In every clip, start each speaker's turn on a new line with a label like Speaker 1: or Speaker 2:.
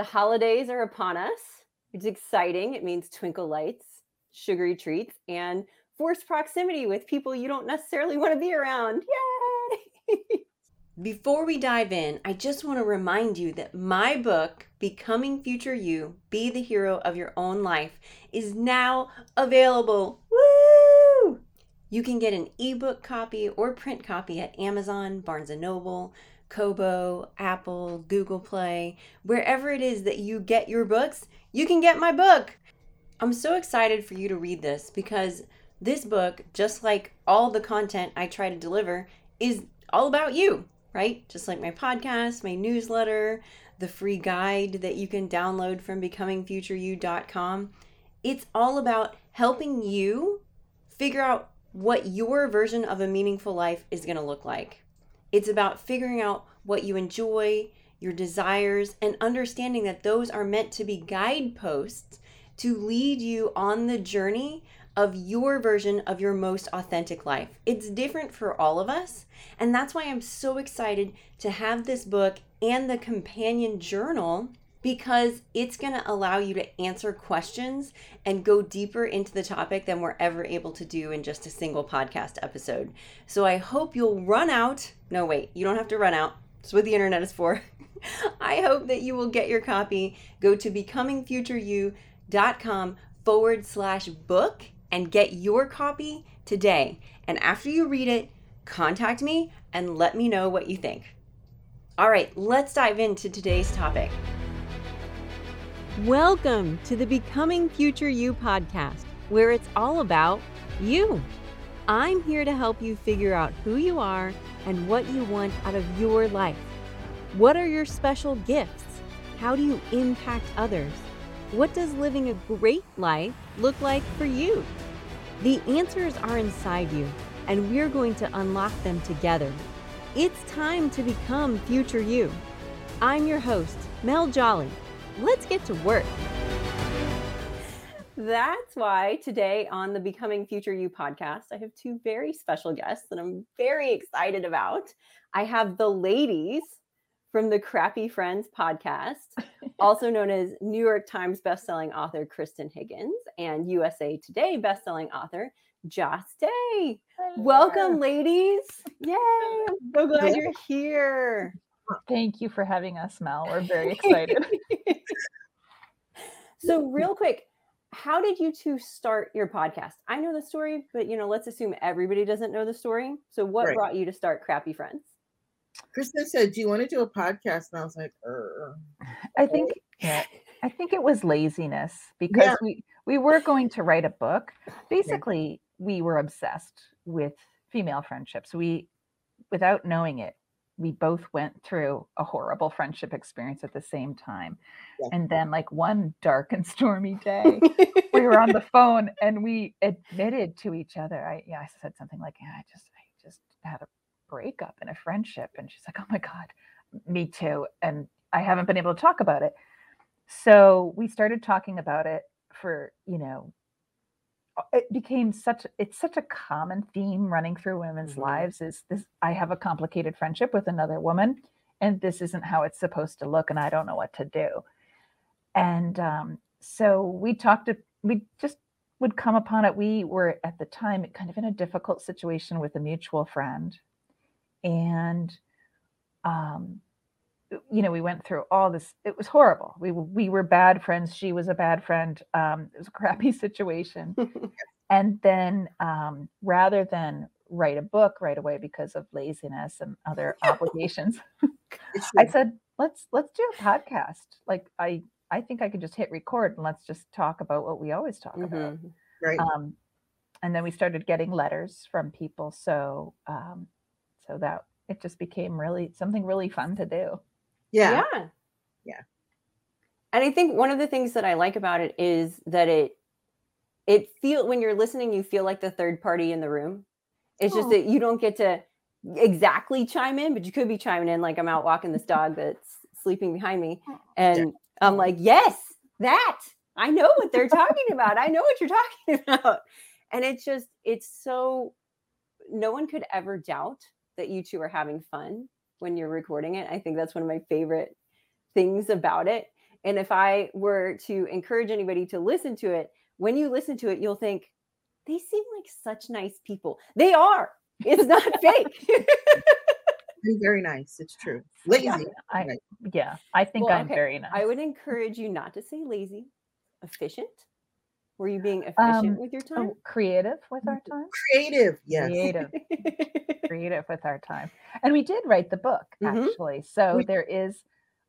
Speaker 1: The holidays are upon us. It's exciting. It means twinkle lights, sugary treats, and forced proximity with people you don't necessarily want to be around. Yay! Before we dive in, I just want to remind you that my book, Becoming Future You Be the Hero of Your Own Life, is now available. Woo! You can get an ebook copy or print copy at Amazon, Barnes & Noble, Kobo, Apple, Google Play, wherever it is that you get your books, you can get my book. I'm so excited for you to read this because this book, just like all the content I try to deliver, is all about you right? Just like my podcast, my newsletter, the free guide that you can download from becomingfutureyou.com. It's all about helping you figure out what your version of a meaningful life is going to look like. It's about figuring out what you enjoy, your desires, and understanding that those are meant to be guideposts to lead you on the journey of your version of your most authentic life. It's different for all of us. And that's why I'm so excited to have this book and the companion journal because it's going to allow you to answer questions and go deeper into the topic than we're ever able to do in just a single podcast episode. So I hope you'll run out. No, wait, you don't have to run out. It's what the internet is for. I hope that you will get your copy. Go to becomingfutureyou.com forward slash book and get your copy today. And after you read it, contact me and let me know what you think. All right, let's dive into today's topic. Welcome to the Becoming Future You podcast, where it's all about you. I'm here to help you figure out who you are and what you want out of your life. What are your special gifts? How do you impact others? What does living a great life look like for you? The answers are inside you, and we're going to unlock them together. It's time to become future you. I'm your host, Mel Jolly. Let's get to work. That's why today on the Becoming Future You podcast, I have two very special guests that I'm very excited about. I have the ladies from the Crappy Friends podcast, also known as New York Times bestselling author Kristan Higgins and USA Today bestselling author Joss Dey. Hello. Welcome, ladies. Yay. I'm so glad you're here.
Speaker 2: Thank you for having us, Mel. We're very excited.
Speaker 1: so, real quick, how did you two start your podcast? I know the story, but you know, let's assume everybody doesn't know the story. So, what right. brought you to start Crappy Friends?
Speaker 3: Kristan said, "Do you want to do a podcast?" And I was like, er.
Speaker 2: "I think, yeah, I think it was laziness because yeah. we we were going to write a book. Basically, we were obsessed with female friendships. We, without knowing it, we both went through a horrible friendship experience at the same time. Yeah. And then, like one dark and stormy day, we were on the phone and we admitted to each other. I yeah, I said something like, "Yeah, I just I just had a breakup in a friendship. And she's like, oh my God, me too. And I haven't been able to talk about it. So we started talking about it for, you know, it became such it's such a common theme running through women's mm-hmm. lives is this I have a complicated friendship with another woman and this isn't how it's supposed to look and I don't know what to do. And um, so we talked to we just would come upon it. We were at the time kind of in a difficult situation with a mutual friend and um, you know we went through all this it was horrible. We we were bad friends she was a bad friend um, it was a crappy situation. And then um, rather than write a book right away because of laziness and other obligations i said let's let's do a podcast. Like i i think i could just hit record and let's just talk about what we always talk mm-hmm. about right. Um, and then we started getting letters from people. So um, so that it just became really something really fun to do
Speaker 1: yeah. Yeah. Yeah. And i think one of the things that i like about it is that it it feel when you're listening you feel like the third party in the room. It's just oh. that you don't get to exactly chime in but you could be chiming in like i'm out walking this dog that's sleeping behind me oh. and i'm like yes that. I know what they're talking about. I know what you're talking about. And it's just it's so no one could ever doubt that you two are having fun when you're recording it. I think that's one of my favorite things about it. And if I were to encourage anybody to listen to it, when you listen to it, you'll think, they seem like such nice people. They are. It's not fake.
Speaker 3: very nice. It's true. Lazy.
Speaker 2: Yeah, I, yeah, I think
Speaker 1: Well,
Speaker 2: I'm
Speaker 1: okay,
Speaker 2: very nice.
Speaker 1: I would encourage you not to say lazy, efficient. Were you being efficient
Speaker 2: Um,
Speaker 1: with your time?
Speaker 2: Oh, creative with our time.
Speaker 3: Creative. Yes.
Speaker 2: Creative, creative with our time. And we did write the book
Speaker 1: Mhm.
Speaker 2: actually. So
Speaker 3: We-
Speaker 2: there is,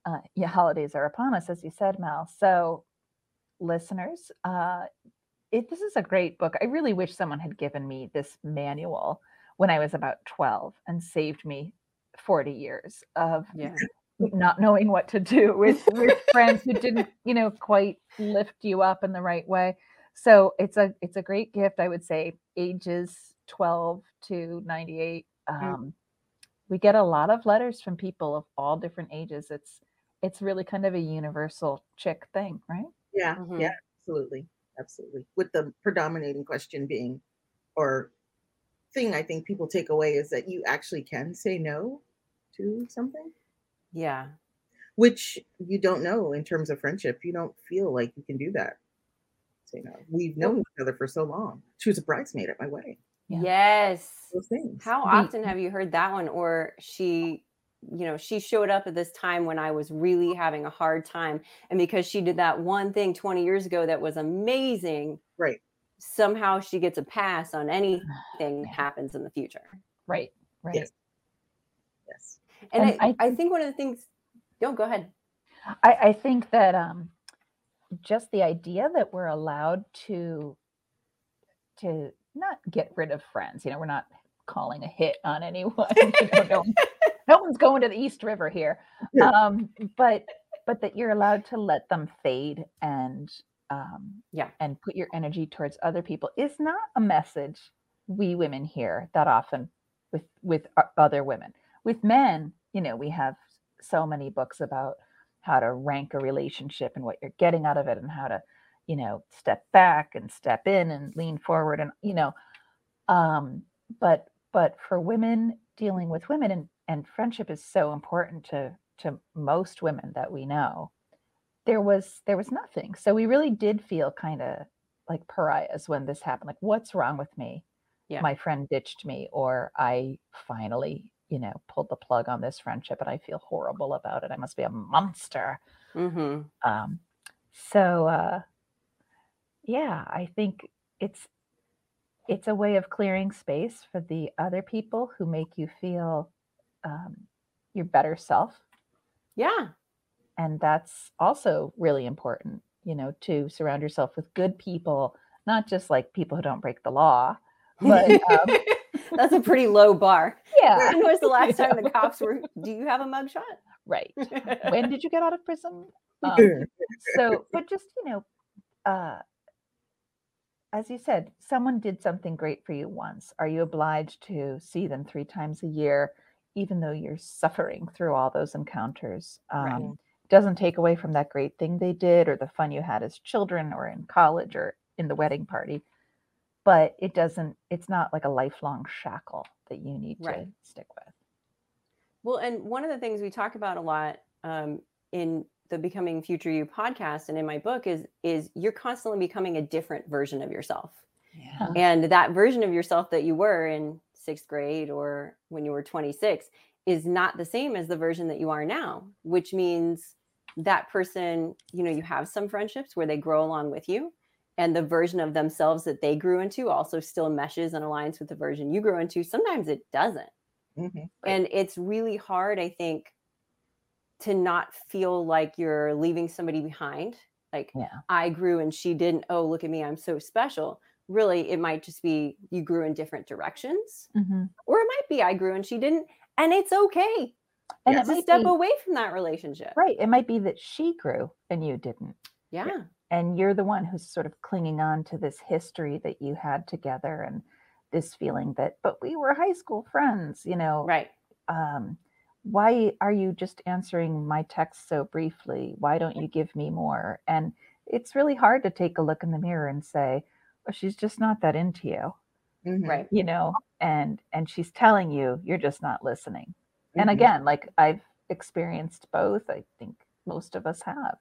Speaker 2: uh, yeah, holidays are upon us, as you said, Mel. So listeners, uh, it, this is a great book. I really wish someone had given me this manual when I was about 12 and saved me 40 years of
Speaker 1: yeah.
Speaker 2: not knowing what to do with, with friends who didn't, you know, quite lift you up in the right way. So it's a it's a great gift. I would say ages 12 to 98. Um, we get a lot of letters from people of all different ages. It's it's really kind of a universal chick thing, right?
Speaker 3: Yeah.
Speaker 1: Mhm.
Speaker 3: Yeah. Absolutely. Absolutely. With the predominating question being, or thing I think people take away is that you actually can say no to something,
Speaker 1: Yeah.
Speaker 3: which you don't know in terms of friendship. You don't feel like you can do that. Say know, We've known each other for so long. She was a bridesmaid at my wedding.
Speaker 2: Yeah.
Speaker 1: Yes.
Speaker 3: Those things.
Speaker 1: How often have you heard that one? Or she, you know, she showed up at this time when I was really having a hard time. And because she did that one thing 20 years ago that was amazing,
Speaker 3: Right.
Speaker 1: somehow she gets a pass on anything that happens in the future.
Speaker 2: Right. Right.
Speaker 3: Yes. Yes.
Speaker 1: And,
Speaker 2: And
Speaker 1: I,
Speaker 2: I
Speaker 1: I,
Speaker 2: think-
Speaker 1: think one of the things, no, go ahead.
Speaker 2: I, I think that um, just the idea that we're allowed to to not get rid of friends, you know, we're not calling a hit on anyone. you know, no, no one's going to the East River here.
Speaker 3: Yeah.
Speaker 2: Um, but but that you're allowed to let them fade and um,
Speaker 1: Yeah.
Speaker 2: and put your energy towards other people is not a message we women hear that often with with other women. With men, you know, we have so many books about how to rank a relationship and what you're getting out of it and how to you know step back and step in and lean forward and you know um but but for women dealing with women and and friendship is so important to to most women that we know there was there was nothing so we really did feel kind of like pariahs when this happened like what's wrong with me
Speaker 1: Yeah.
Speaker 2: my friend ditched me or i finally you know pulled the plug on this friendship and i feel horrible about it. I must be a monster.
Speaker 1: Hmm
Speaker 2: um so uh yeah i think it's it's a way of clearing space for the other people who make you feel um, your better self.
Speaker 1: Yeah.
Speaker 2: and that's also really important you know to surround yourself with good people not just like people who don't break the law but um,
Speaker 1: That's a pretty low bar.
Speaker 2: yeah.
Speaker 1: When was the last time the cops were, do you have a mugshot?
Speaker 2: right. When did you get out of prison? Um, so but just you know uh as you said someone did something great for you once. Are you obliged to see them three times a year even though you're suffering through all those encounters? Um,
Speaker 1: Right.
Speaker 2: doesn't take away from that great thing they did or the fun you had as children or in college or in the wedding party but it doesn't it's not like a lifelong shackle that you need
Speaker 1: Right.
Speaker 2: to stick with
Speaker 1: Well, and one of the things we talk about a lot um, in the Becoming Future You podcast and in my book is is you're constantly becoming a different version of yourself.
Speaker 2: yeah
Speaker 1: And that version of yourself that you were in sixth grade or when you were 26 is not the same as the version that you are now, which means that person, you know, you have some friendships where they grow along with you. And the version of themselves that they grew into also still meshes and aligns with the version you grew into. Sometimes it doesn't.
Speaker 3: Mhm.
Speaker 1: And it's really hard, I think, to not feel like you're leaving somebody behind. Like,
Speaker 2: yeah
Speaker 1: I grew and she didn't. Oh, look at me, I'm so special. Really, it might just be you grew in different directions,
Speaker 2: Mhm.
Speaker 1: or it might be I grew and she didn't, and it's okay
Speaker 2: and
Speaker 3: Yes.
Speaker 2: it
Speaker 1: to
Speaker 2: might
Speaker 1: step
Speaker 2: be
Speaker 1: away from that relationship.
Speaker 2: right it might be that she grew and you didn't
Speaker 1: Yeah.
Speaker 2: And you're the one who's sort of clinging on to this history that you had together and this feeling that but we were high school friends you know
Speaker 1: Right.
Speaker 2: um why are you just answering my text so briefly why don't you give me more and it's really hard to take a look in the mirror and say well she's just not that into you
Speaker 3: Mhm.
Speaker 1: Right.
Speaker 2: you know and and she's telling you you're just not listening and
Speaker 3: Mhm.
Speaker 2: again like i've experienced both i think most of us have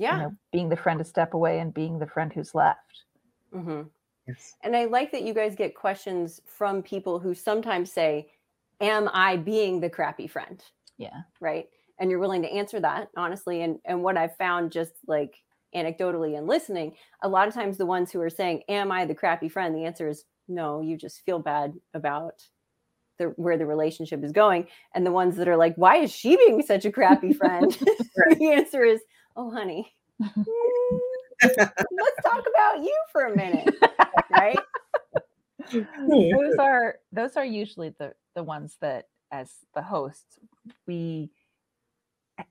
Speaker 1: Yeah.
Speaker 2: You know, being the friend to step away and being the friend who's left.
Speaker 1: hmm
Speaker 3: Yes.
Speaker 1: And I like that you guys get questions from people who sometimes say, Am I being the crappy friend?
Speaker 2: Yeah.
Speaker 1: Right. And you're willing to answer that honestly. And and what I've found just like anecdotally and listening, a lot of times the ones who are saying, Am I the crappy friend? The answer is no, you just feel bad about the where the relationship is going. And the ones that are like, Why is she being such a crappy friend? the answer is, Oh, honey. Let's talk about you for a minute. Right.
Speaker 2: those are those are usually the the ones that as the hosts we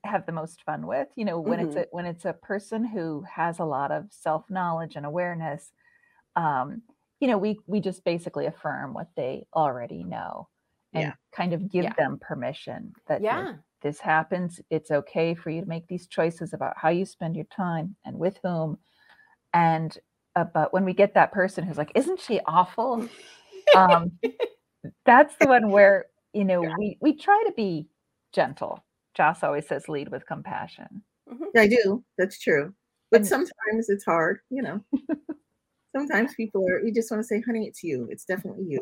Speaker 2: have the most fun with you know when it's
Speaker 1: Mhm.
Speaker 2: a when it's a person who has a lot of self knowledge and awareness um you know we we just basically affirm what they already know and
Speaker 3: Yeah.
Speaker 2: kind of give
Speaker 1: Yeah.
Speaker 2: them permission that
Speaker 1: Yeah.
Speaker 2: This happens it's okay for you to make these choices about how you spend your time and with whom and uh, but when we get that person who's like isn't she awful um that's the one where you know we we try to be gentle joss always says lead with compassion
Speaker 3: I do. That's true. But
Speaker 2: And-
Speaker 3: sometimes it's hard, you know. sometimes people are, you just want to say, honey, it's you. It's definitely you.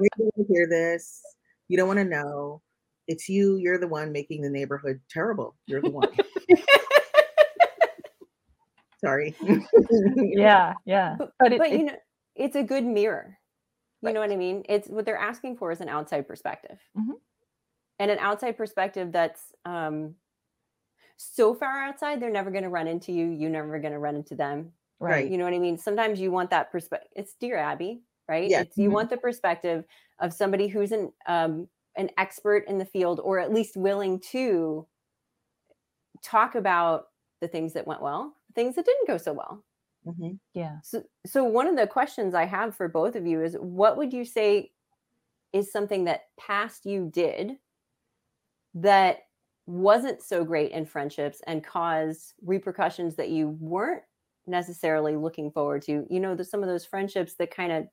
Speaker 3: you don't want to hear this. You don't want to know. It's you. You're the one making the neighborhood terrible. You're the one. Sorry.
Speaker 2: yeah yeah
Speaker 1: But,
Speaker 2: but it,
Speaker 1: but
Speaker 2: it-
Speaker 1: you know, it's a good mirror. You know what I mean? It's what they're asking for is an outside perspective.
Speaker 2: Mhm.
Speaker 1: And an outside perspective that's um so far outside, they're never going to run into you. You're never going to run into them.
Speaker 2: right
Speaker 1: You know what I mean? Sometimes you want that perspective. It's Dear Abby, right?
Speaker 3: Yeah.
Speaker 1: It's, you
Speaker 2: Mhm.
Speaker 1: want the perspective of somebody who's an um, an expert in the field, or at least willing to talk about the things that went well, the things that didn't go so well.
Speaker 3: Mhm.
Speaker 2: yeah
Speaker 1: So, so one of the questions I have for both of you is what would you say is something that past you did that wasn't so great in friendships and caused repercussions that you weren't necessarily looking forward to? You know, the, some of those friendships that kind of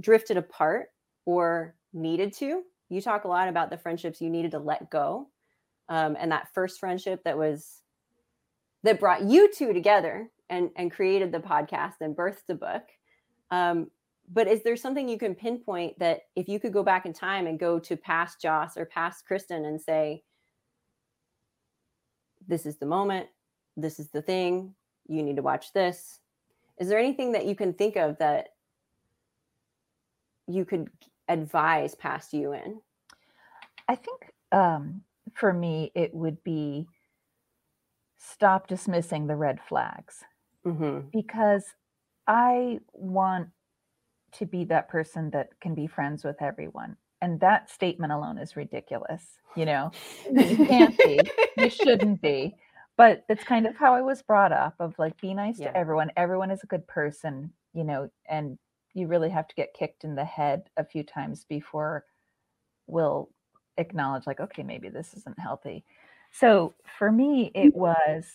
Speaker 1: drifted apart or needed to. You talk a lot about the friendships you needed to let go. Um, and that first friendship that was that brought you two together and and created the podcast and birthed the book. Um, but is there something you can pinpoint that if you could go back in time and go to past joss or past kristan and say this is the moment. This is the thing. You need to watch this. Is there anything that you can think of that you could advise past you in
Speaker 2: i think um for me it would be stop dismissing the red flags
Speaker 1: mm-hmm.
Speaker 2: because I want to be that person that can be friends with everyone. And that statement alone is ridiculous. You know, you can't be, you shouldn't be. But that's kind of how I was brought up of like, be nice
Speaker 1: Yeah.
Speaker 2: to everyone. Everyone is a good person, you know, and you really have to get kicked in the head a few times before we'll acknowledge, like, okay, maybe this isn't healthy. So for me, it was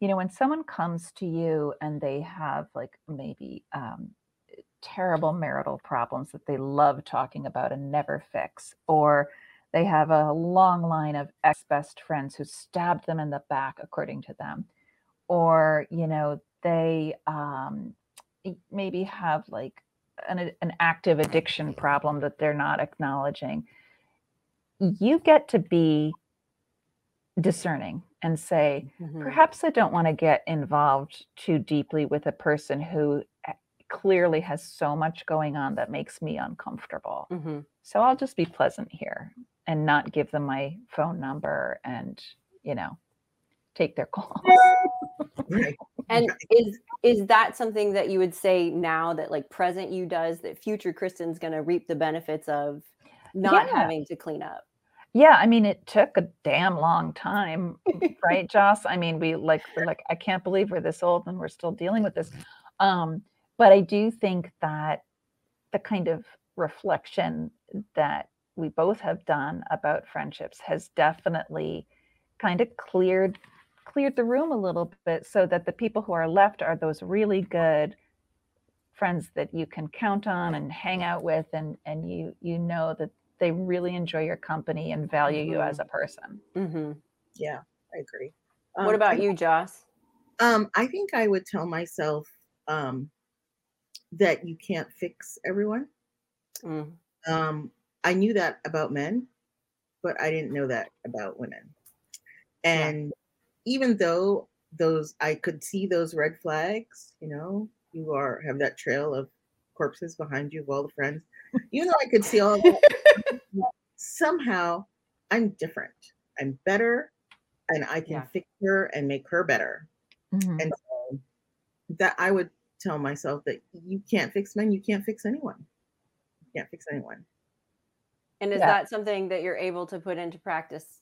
Speaker 2: you know when someone comes to you and they have like maybe um, terrible marital problems that they love talking about and never fix or they have a long line of ex-best friends who stabbed them in the back according to them or you know they um, maybe have like an, an active addiction problem that they're not acknowledging you get to be discerning and say
Speaker 1: Mhm.
Speaker 2: perhaps I don't want to get involved too deeply with a person who uh, clearly has so much going on that makes me uncomfortable.
Speaker 1: Mhm.
Speaker 2: So I'll just be pleasant here and not give them my phone number and, you know, take their calls.
Speaker 3: Right.
Speaker 1: And
Speaker 3: Right.
Speaker 1: is is that something that you would say now that like present you does that future Kristan's going to reap the benefits of not
Speaker 2: Yeah.
Speaker 1: having to clean up?
Speaker 2: Yeah, I mean, it took a damn long time, right, Joss? I mean, we like, we're like, I can't believe we're this old and we're still dealing with this. Um, but I do think that the kind of reflection that we both have done about friendships has definitely kind of cleared cleared the room a little bit so that the people who are left are those really good friends that you can count on and hang out with and and you you know that they really enjoy your company and value you as a person
Speaker 1: hmm
Speaker 3: Yeah, I agree.
Speaker 1: what
Speaker 3: Um,
Speaker 1: about you, Joss?
Speaker 3: Um, I think I would tell myself um, that you can't fix everyone.
Speaker 1: Mm.
Speaker 3: Um, I knew that about men, but I didn't know that about women. And even though those I could see those red flags, you know, you are have that trail of corpses behind you of all the friends. Even though I could see all of that, somehow I'm different. I'm better and I can
Speaker 1: Yeah.
Speaker 3: fix her and make her better.
Speaker 2: Mhm.
Speaker 3: And so that I would tell myself that you can't fix men, you can't fix anyone. You can't fix anyone.
Speaker 1: And is
Speaker 2: Yeah.
Speaker 1: that something that you're able to put into practice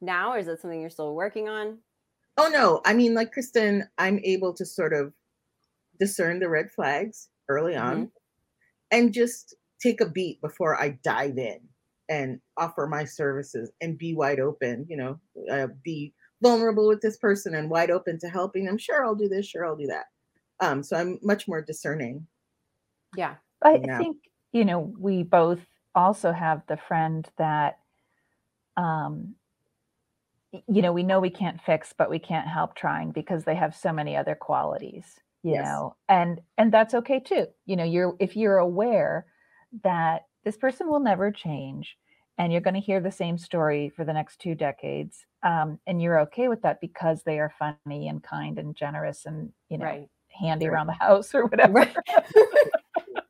Speaker 1: now, or is that something you're still working on?
Speaker 3: Oh no, I mean like Kristan, I'm able to sort of discern the red flags early on and just take a beat before I dive in and offer my services and be wide open, you know, uh, be vulnerable with this person and wide open to helping them. Sure, I'll do this, sure, I'll do that. Um, so I'm much more discerning.
Speaker 1: Yeah.
Speaker 2: I
Speaker 3: Yeah.
Speaker 2: think, you know, we both also have the friend that, um, y- you know, we know we can't fix, but we can't help trying because they have so many other qualities, you
Speaker 3: Yes.
Speaker 2: know, and, and that's okay too. You know, you're, if you're aware that this person will never change and you're going to hear the same story for the next two decades, um, and you're okay with that because they are funny and kind and generous and, you know,
Speaker 1: Right.
Speaker 2: handy
Speaker 3: Right.
Speaker 2: around the house or whatever.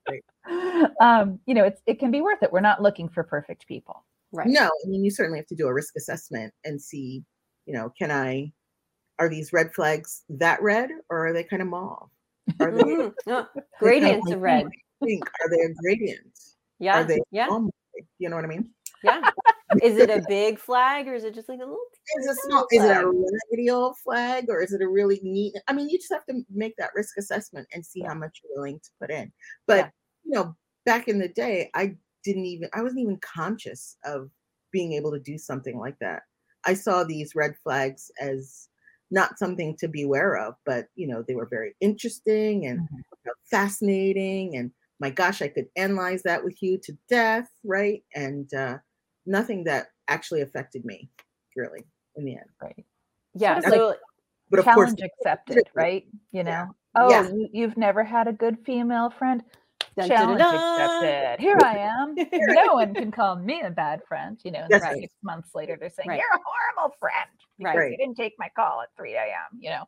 Speaker 1: Right.
Speaker 2: Um, you know, it's it can be worth it. We're not looking for perfect people.
Speaker 1: Right.
Speaker 3: No, I mean you certainly have to do a risk assessment and see, you know, can I are these red flags that red or are they kind of mauve? Are they
Speaker 1: Mhm. Oh, gradients of red.
Speaker 3: pink? Are they a gradient?
Speaker 1: Yeah.
Speaker 3: Are they
Speaker 1: Yeah.
Speaker 3: almond? You know what I mean?
Speaker 1: Yeah. Is it a big flag or is it just like a little?
Speaker 3: Is it small? Is it a old flag or is it a really neat? I mean, you just have to make that risk assessment and see how much you're willing to put in. But
Speaker 1: Yeah.
Speaker 3: you know, back in the day, I didn't even I wasn't even conscious of being able to do something like that. I saw these red flags as not something to beware of, but you know, they were very interesting and
Speaker 2: Mhm.
Speaker 3: fascinating and my gosh, I could analyze that with you to death, right? And uh, nothing that actually affected me, really, in the end.
Speaker 2: Right.
Speaker 1: Yeah.
Speaker 2: Sort of
Speaker 1: So
Speaker 3: But of course,
Speaker 2: Challenge accepted, right? You know.
Speaker 3: Yeah.
Speaker 2: Oh,
Speaker 3: Yeah.
Speaker 2: you've never had a good female friend.
Speaker 1: Dun,
Speaker 2: Challenge
Speaker 1: dun, dun.
Speaker 2: accepted. Here I am. no one can call me a bad friend. You know, and
Speaker 3: right.
Speaker 2: six months later they're saying,
Speaker 1: Right.
Speaker 2: You're a horrible friend because
Speaker 1: Right.
Speaker 2: you didn't take my call at 3 a.m. You know.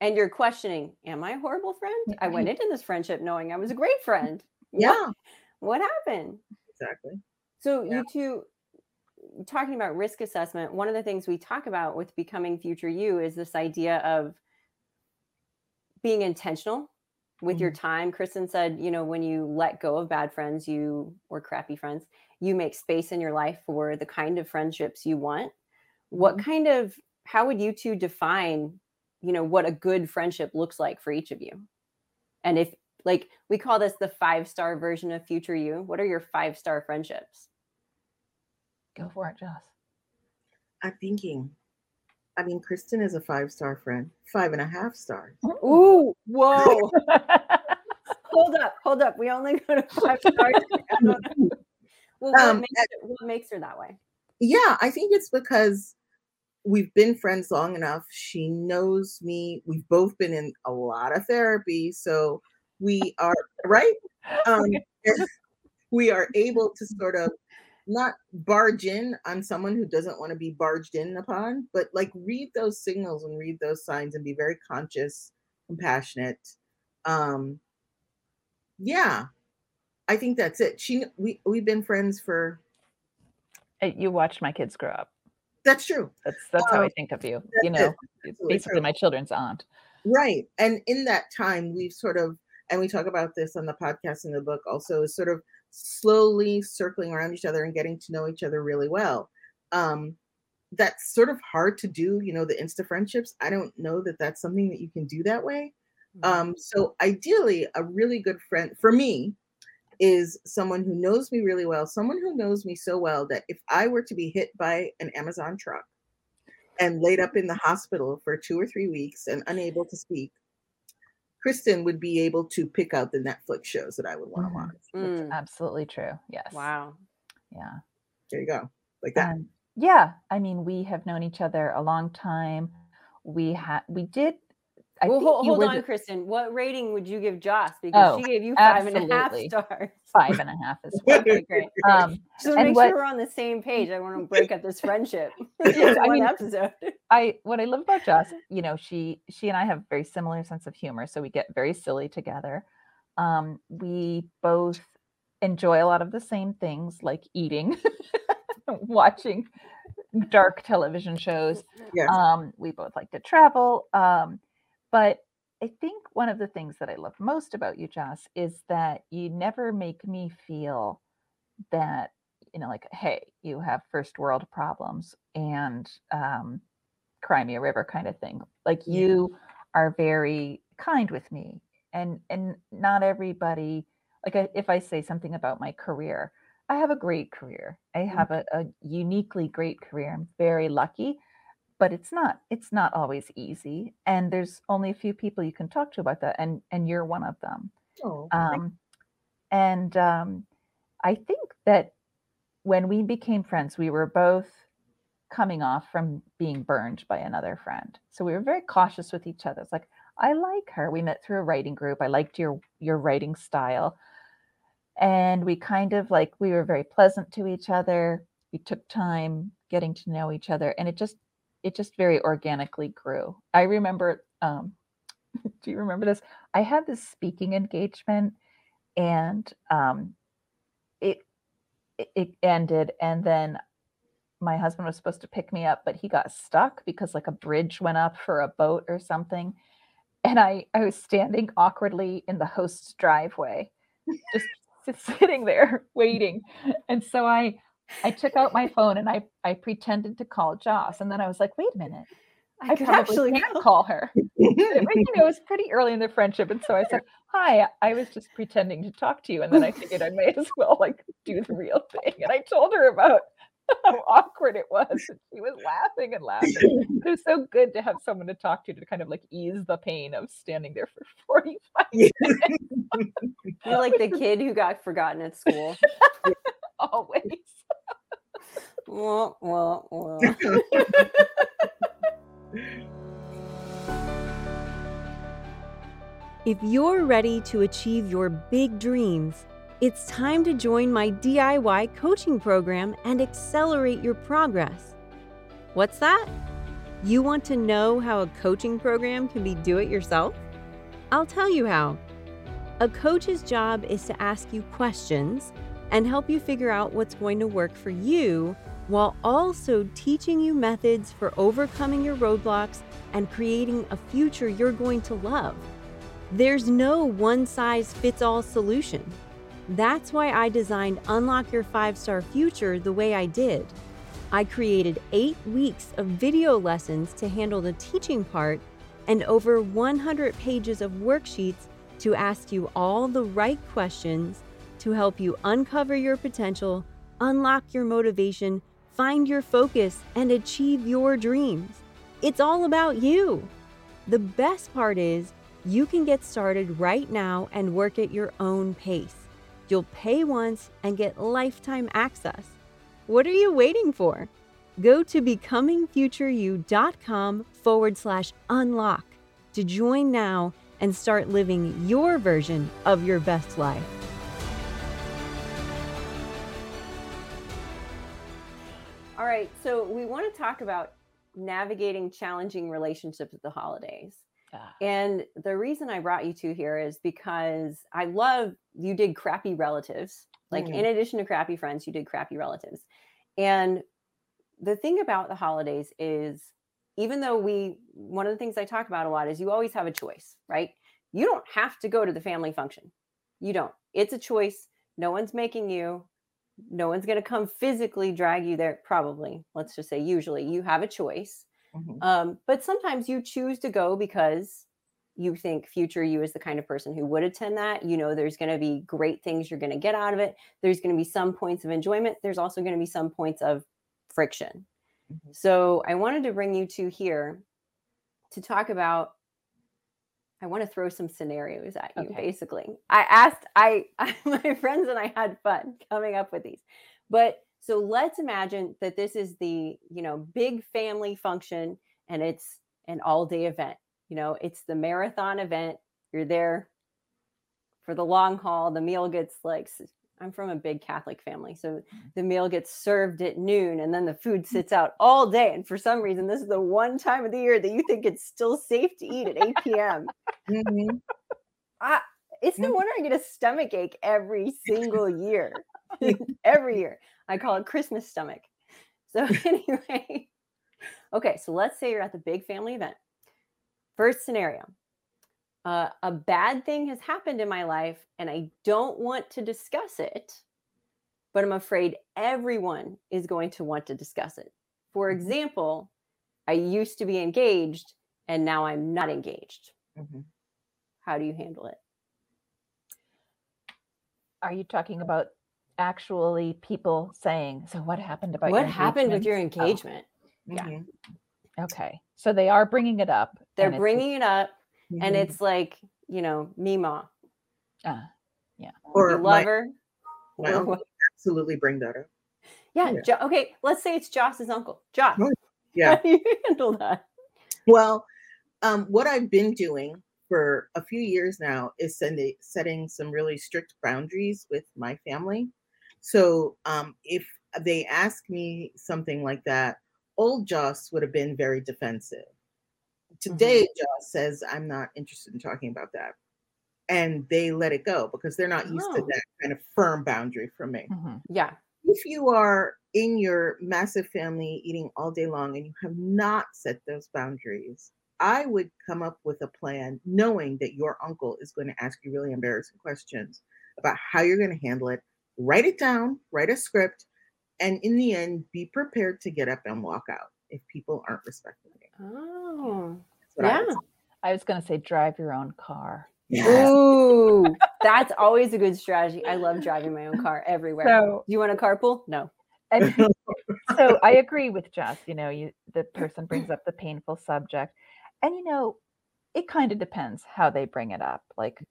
Speaker 1: And you're questioning, am I a horrible friend? I went into this friendship knowing I was a great friend.
Speaker 3: Yeah,
Speaker 1: What happened?
Speaker 3: exactly.
Speaker 1: So
Speaker 3: Yeah.
Speaker 1: you two talking about risk assessment, one of the things we talk about with becoming future you is this idea of being intentional with your mm-hmm. time. Kristan said, you know, when you let go of bad friends, you or crappy friends, you make space in your life for the kind of friendships you want. What mm-hmm. kind of how would you two define, you know, what a good friendship looks like for each of you? And if like we call this the five star version of future you, what are your five star friendships?
Speaker 2: Go for it, Joss.
Speaker 3: I'm thinking. I mean, Kristan is a five star friend, five and a half stars.
Speaker 1: Ooh, whoa. hold up, hold up. We only go to five stars. well, what,
Speaker 3: Um,
Speaker 1: makes it, what makes her that way?
Speaker 3: Yeah, I think it's because we've been friends long enough. She knows me. We've both been in a lot of therapy, so we are right. Um, we are able to sort of not barge in on someone who doesn't want to be barged in upon, but like read those signals and read those signs and be very conscious, compassionate. Um, yeah, I think that's it. She we we've been friends for
Speaker 2: Uh, you watched my kids grow up.
Speaker 3: that's true.
Speaker 2: That's that's how I think of you. You know, basically
Speaker 3: true.
Speaker 2: my children's aunt.
Speaker 3: Right. And in that time, we've sort of, and we talk about this on the podcast in the book also, is sort of slowly circling around each other and getting to know each other really well. Um, that's sort of hard to do, you know, the Insta friendships. I don't know that that's something that you can do that way. Um, so ideally, a really good friend for me is someone who knows me really well, someone who knows me so well that if I were to be hit by an Amazon truck and laid up in the hospital for two or three weeks and unable to speak, Kristan would be able to pick out the Netflix shows that I would want to
Speaker 2: Mhm.
Speaker 3: watch.
Speaker 2: That's
Speaker 1: Mm,
Speaker 2: absolutely true. Yes.
Speaker 1: wow.
Speaker 2: Yeah.
Speaker 3: There you go. Like that.
Speaker 2: Um, yeah, I mean, we have known each other a long time. We had we did I
Speaker 1: well,
Speaker 2: think
Speaker 1: hold, hold on,
Speaker 2: the-
Speaker 1: Kristan. What rating would you give Joss? Because
Speaker 2: Oh,
Speaker 1: she gave you five and a half
Speaker 2: absolutely.
Speaker 1: stars.
Speaker 2: Five and a half as well.
Speaker 1: Okay, great.
Speaker 2: Um,
Speaker 1: Just want to
Speaker 2: And
Speaker 1: make
Speaker 2: what-
Speaker 1: sure we're on the same page. I want to break up this friendship.
Speaker 2: Yeah, I
Speaker 1: one
Speaker 2: mean-
Speaker 1: episode.
Speaker 2: I what I love about Joss, you know, she she and I have very similar sense of humor, so we get very silly together. Um, we both enjoy a lot of the same things, like eating, watching dark television shows.
Speaker 3: Yes.
Speaker 2: Um, we both like to travel. Um, but I think one of the things that I love most about you, Joss, is that you never make me feel that, you know, like, hey, you have first world problems and um, cry me a river kind of thing. Like
Speaker 3: Yeah.
Speaker 2: you are very kind with me. And and not everybody like I, if I say something about my career, I have a great career. I have a, a uniquely great career. I'm very lucky, but it's not it's not always easy. And there's only a few people you can talk to about that, and and you're one of them.
Speaker 3: Oh,
Speaker 2: Um, and um, I think that when we became friends, we were both coming off from being burned by another friend. So we were very cautious with each other. It's like, I like her. We met through a writing group. I liked your your writing style. And we kind of like we were very pleasant to each other. We took time getting to know each other and it just it just very organically grew. I remember um do you remember this? I had this speaking engagement and um it it- ended and then my husband was supposed to pick me up but he got stuck because like a bridge went up for a boat or something and i i was standing awkwardly in the host's driveway just sitting there waiting and so i i took out my phone and i i pretended to call joss and then i was like wait a minute i,
Speaker 1: could
Speaker 2: probably can
Speaker 1: call-
Speaker 2: call her But, you know, it was pretty early in the friendship, and so I said, "Hi, I was just pretending to talk to you," and then I figured I may as well like do the real thing, and I told her about how awkward it was, and she was laughing and laughing. It was so good to have someone to talk to to kind of like ease the pain of standing there for forty-five
Speaker 1: You're like the kid who got forgotten at school.
Speaker 2: always.
Speaker 1: Wah, wah, wah. If you're ready to achieve your big dreams, it's time to join my DIY coaching program and accelerate your progress. What's that? You want to know how a coaching program can be do it yourself? I'll tell you how. A coach's job is to ask you questions and help you figure out what's going to work for you while also teaching you methods for overcoming your roadblocks and creating a future you're going to love. There's no one size fits all solution. That's why I designed Unlock Your Five Star Future the way I did. I created eight weeks of video lessons to handle the teaching part and over 100 pages of worksheets to ask you all the right questions to help you uncover your potential, unlock your motivation, find your focus, and achieve your dreams. It's all about you. The best part is, you can get started right now and work at your own pace. You'll pay once and get lifetime access. What are you waiting for? Go to becomingfutureyou.com forward slash unlock to join now and start living your version of your best life. All right, so we want to talk about navigating challenging relationships at the holidays. And the reason I brought you two here is because I love you did crappy relatives. Like,
Speaker 3: Mm.
Speaker 1: in addition to crappy friends, you did crappy relatives. And the thing about the holidays is, even though we, one of the things I talk about a lot is you always have a choice, right? You don't have to go to the family function. You don't. It's a choice. No one's making you. No one's going to come physically drag you there. Probably. Let's just say, usually, you have a choice.
Speaker 3: Mhm.
Speaker 1: Um, but sometimes you choose to go because you think future you is the kind of person who would attend that. You know, there's going to be great things you're going to get out of it. There's going to be some points of enjoyment. There's also going to be some points of friction.
Speaker 3: Mhm.
Speaker 1: So I wanted to bring you to here to talk about. I want to throw some scenarios at you.
Speaker 2: Okay.
Speaker 1: Basically, I asked I, I my friends and I had fun coming up with these, but so let's imagine that this is the you know big family function and it's an all day event You know, it's the marathon event. You're there for the long haul. The meal gets like I'm from a big Catholic family. So
Speaker 3: Mm-hmm.
Speaker 1: the meal gets served at noon and then the food sits out all day. And for some reason, this is the one time of the year that you think it's still safe to eat at 8 p.m.
Speaker 3: Mhm.
Speaker 1: I, it's no
Speaker 3: Mhm.
Speaker 1: wonder I get a stomach ache every single year. every year. I call it Christmas stomach. So, anyway, okay. So let's say you're at the big family event. First scenario uh, a bad thing has happened in my life and I don't want to discuss it, but I'm afraid everyone is going to want to discuss it. For
Speaker 3: Mhm.
Speaker 1: example, I used to be engaged and now I'm not engaged.
Speaker 3: Mhm.
Speaker 1: How do you handle it?
Speaker 2: Are you talking about actually people saying, so what happened about
Speaker 1: what happened with your
Speaker 2: engagement?" Oh,
Speaker 1: engagement? Yeah.
Speaker 3: Mhm.
Speaker 2: Okay. So they are bringing it up.
Speaker 1: They're bringing it up, and
Speaker 3: Mhm.
Speaker 1: it's like, you know, Mima,
Speaker 2: ah,
Speaker 3: or
Speaker 1: you
Speaker 3: my,
Speaker 1: love her.
Speaker 3: my
Speaker 1: or
Speaker 3: uncle absolutely bring that up.
Speaker 1: Yeah.
Speaker 3: Yeah.
Speaker 1: Jo- okay. Let's say it's Joss's uncle. Joss.
Speaker 3: Oh, Yeah.
Speaker 1: How do you handle that?
Speaker 3: Well, um, what I've been doing for a few years now is sending setting some really strict boundaries with my family. So um, if they ask me something like that, old Joss would have been very defensive. Today, Joss says, I'm not interested in talking about that. And they let it go because they're not used to
Speaker 1: Oh.
Speaker 3: that kind of firm boundary from me
Speaker 2: mhm.
Speaker 1: Yeah.
Speaker 3: if you are in your massive family eating all day long and you have not set those boundaries, I would come up with a plan knowing that your uncle is going to ask you really embarrassing questions about how you're going to handle it. Write it down, write a script, and in the end, be prepared to get up and walk out if people aren't respecting you.
Speaker 1: Oh.
Speaker 3: That's what I
Speaker 1: Yeah.
Speaker 2: I was going to say, drive your own car.
Speaker 1: Ooh, that's always a good strategy. I love driving my own car everywhere.
Speaker 2: So,
Speaker 1: Do you want a carpool? No.
Speaker 2: and so I agree with Jess. You know, you the person brings up the painful subject, and you know, it kind of depends how they bring it up. Like,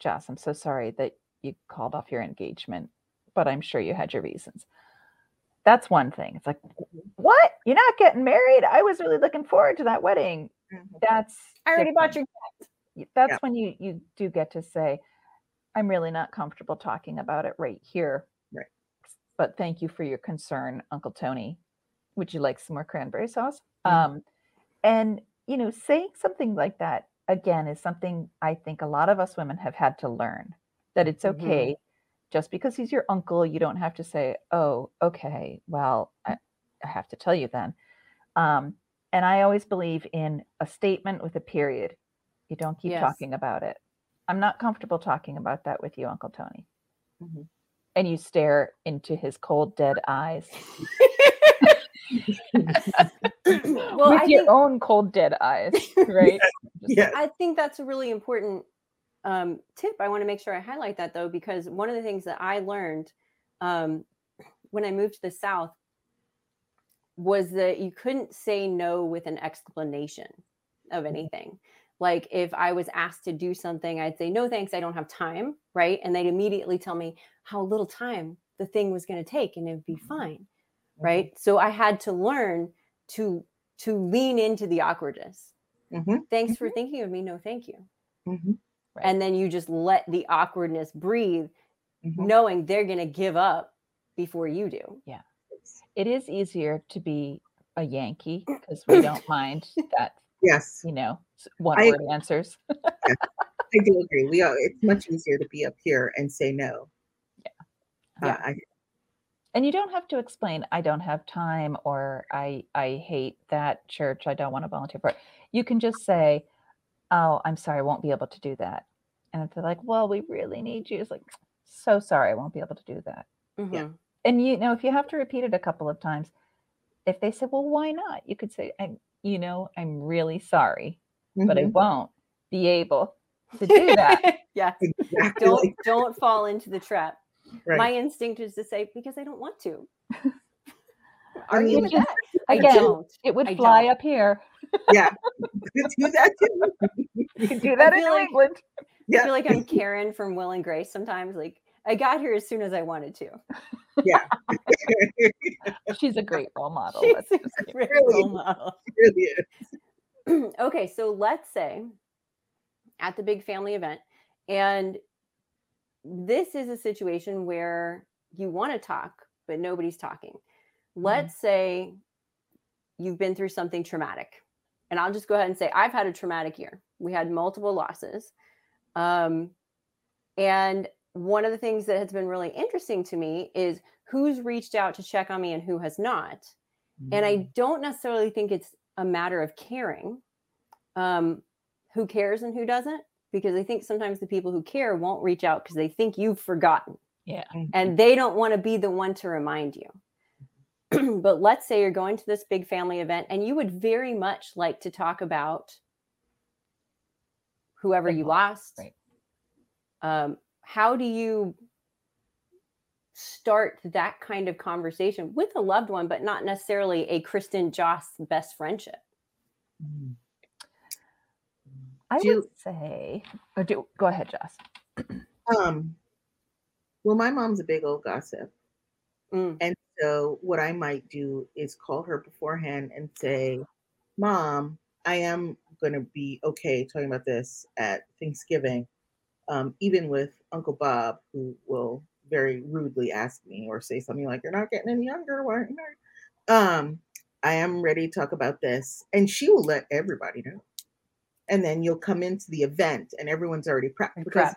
Speaker 2: Jess, I'm so sorry that you called off your engagement, but I'm sure you had your reasons. That's one thing. It's like, what? You're not getting married? I was really looking forward to that wedding.
Speaker 3: Mhm.
Speaker 2: That's
Speaker 1: I already bought your
Speaker 2: y- that's
Speaker 3: Yeah.
Speaker 2: when you you do get to say i'm really not comfortable talking about it right here
Speaker 3: Right.
Speaker 2: but thank you for your concern uncle tony would you like some more cranberry sauce
Speaker 3: Mhm.
Speaker 2: um and you know saying something like that again is something i think a lot of us women have had to learn that it's
Speaker 1: Mhm.
Speaker 2: okay just because he's your uncle you don't have to say oh okay well i, I have to tell you then um and i always believe in a statement with a period you don't keep
Speaker 1: Yes.
Speaker 2: talking about it. I'm not comfortable talking about that with you, Uncle Tony.
Speaker 3: Mhm.
Speaker 2: And you stare into his cold, dead eyes
Speaker 1: well,
Speaker 2: with
Speaker 1: I
Speaker 2: your
Speaker 1: think,
Speaker 2: own cold, dead eyes, right? Just
Speaker 3: Yeah.
Speaker 1: I think that's a really important um, tip. I want to make sure I highlight that though, because one of the things that I learned um, when I moved to the South was that you couldn't say no with an explanation of anything. Like if I was asked to do something, I'd say, no, thanks, I don't have time. Right. And they'd immediately tell me how little time the thing was going to take and it'd be fine. Right. So I had to learn to to lean into the awkwardness.
Speaker 3: Mhm.
Speaker 1: Thanks for thinking of me. No, thank you.
Speaker 2: Right.
Speaker 1: And then you just let the awkwardness breathe,
Speaker 3: Mhm.
Speaker 1: knowing they're going to give up before you do. Yeah.
Speaker 2: It is easier to be a Yankee because we don't mind that,
Speaker 3: Yes,
Speaker 2: you know, one
Speaker 3: I-
Speaker 2: word answers.
Speaker 3: I do agree. We are. It's much easier to be up here and say no.
Speaker 2: Yeah.
Speaker 3: Uh,
Speaker 1: Yeah.
Speaker 3: I,
Speaker 2: and you don't have to explain i don't have time or i i hate that church i don't want to volunteer for it you can just say oh i'm sorry i won't be able to do that and if they're like well we really need you it's like so sorry i won't be able to do that
Speaker 1: Mhm.
Speaker 2: and you know if you have to repeat it a couple of times if they say well why not you could say i you know i'm really sorry but i
Speaker 3: Mhm.
Speaker 2: won't be able to do that
Speaker 1: yeah.
Speaker 3: Exactly
Speaker 1: Don't don't fall into the trap.
Speaker 3: right.
Speaker 1: My instinct is to say because I don't want to.
Speaker 3: I mean,
Speaker 1: with
Speaker 2: just-
Speaker 1: that. I
Speaker 2: again,
Speaker 1: don't.
Speaker 2: it would
Speaker 1: I
Speaker 2: fly
Speaker 1: don't.
Speaker 2: up here
Speaker 3: yeah, do that too.
Speaker 2: you can do that in
Speaker 1: like-
Speaker 2: england
Speaker 1: I feel like I'm Karen from Will and Grace sometimes. Like I got here as soon as I wanted to.
Speaker 3: yeah.
Speaker 2: she's a great role model
Speaker 1: She's
Speaker 2: let's
Speaker 1: a great
Speaker 3: Really?
Speaker 1: role model.
Speaker 3: really is.
Speaker 1: okay, so let's say at the big family event, and this is a situation where you want to talk, but nobody's talking.
Speaker 3: Mm-hmm.
Speaker 1: Let's say you've been through something traumatic. And I'll just go ahead and say, I've had a traumatic year. We had multiple losses. Um, and one of the things that has been really interesting to me is who's reached out to check on me and who has not. And I
Speaker 3: Mm.
Speaker 1: don't necessarily think it's a matter of caring. Um, who cares and who doesn't? Because I think sometimes the people who care won't reach out because they think you've forgotten
Speaker 2: Yeah.
Speaker 1: And they don't want to be the one to remind you. but let's say you're going to this big family event and you would very much like to talk about whoever you lost.
Speaker 2: Right.
Speaker 1: Um, how do you start that kind of conversation with a loved one, but not necessarily a Kristan Joss best friendship?
Speaker 3: Mm.
Speaker 2: I
Speaker 3: Do
Speaker 2: would say, or do, go ahead, Joss.
Speaker 3: Um, well, my mom's a big old gossip.
Speaker 1: Mm.
Speaker 3: And so what I might do is call her beforehand and say, Mom, I am going to be okay talking about this at Thanksgiving, um, even with Uncle Bob, who will very rudely ask me or say something like, You're not getting any younger. Why aren't you married?" Um, I am ready to talk about this. And she will let everybody know. And then you'll come into the event and everyone's already prepped. Because
Speaker 1: prepped.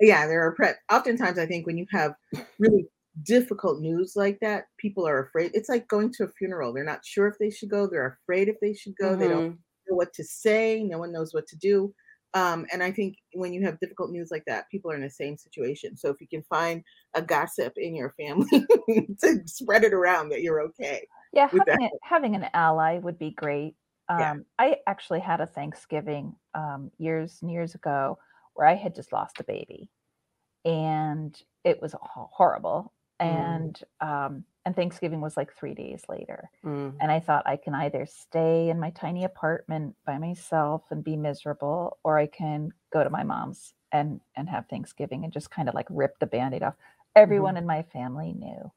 Speaker 3: yeah there are prep oftentimes i think when you have really difficult news like that people are afraid it's like going to a funeral they're not sure if they should go they're afraid if they should go they don't
Speaker 1: Mhm.
Speaker 3: know what to say no one knows what to do um, and i think when you have difficult news like that people are in the same situation so if you can find a gossip in your family to spread it around that you're okay
Speaker 2: Yeah, having, a, having an ally would be great. Um,
Speaker 3: Yeah.
Speaker 2: I actually had a Thanksgiving um, years and years ago where I had just lost a baby, and it was ho- horrible.
Speaker 1: Mm.
Speaker 2: And um, and Thanksgiving was like three days later,
Speaker 1: Mm.
Speaker 2: and I thought I can either stay in my tiny apartment by myself and be miserable, or I can go to my mom's and and have Thanksgiving and just kind of like rip the band-aid off. Everyone in my family knew,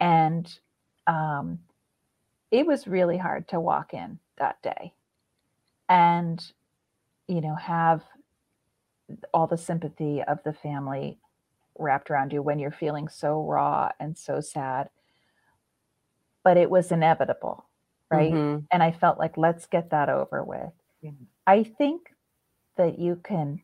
Speaker 2: and um, it was really hard to walk in that day and you know have all the sympathy of the family wrapped around you when you're feeling so raw and so sad but it was inevitable right
Speaker 1: Mhm.
Speaker 2: and i felt like let's get that over with i think that you can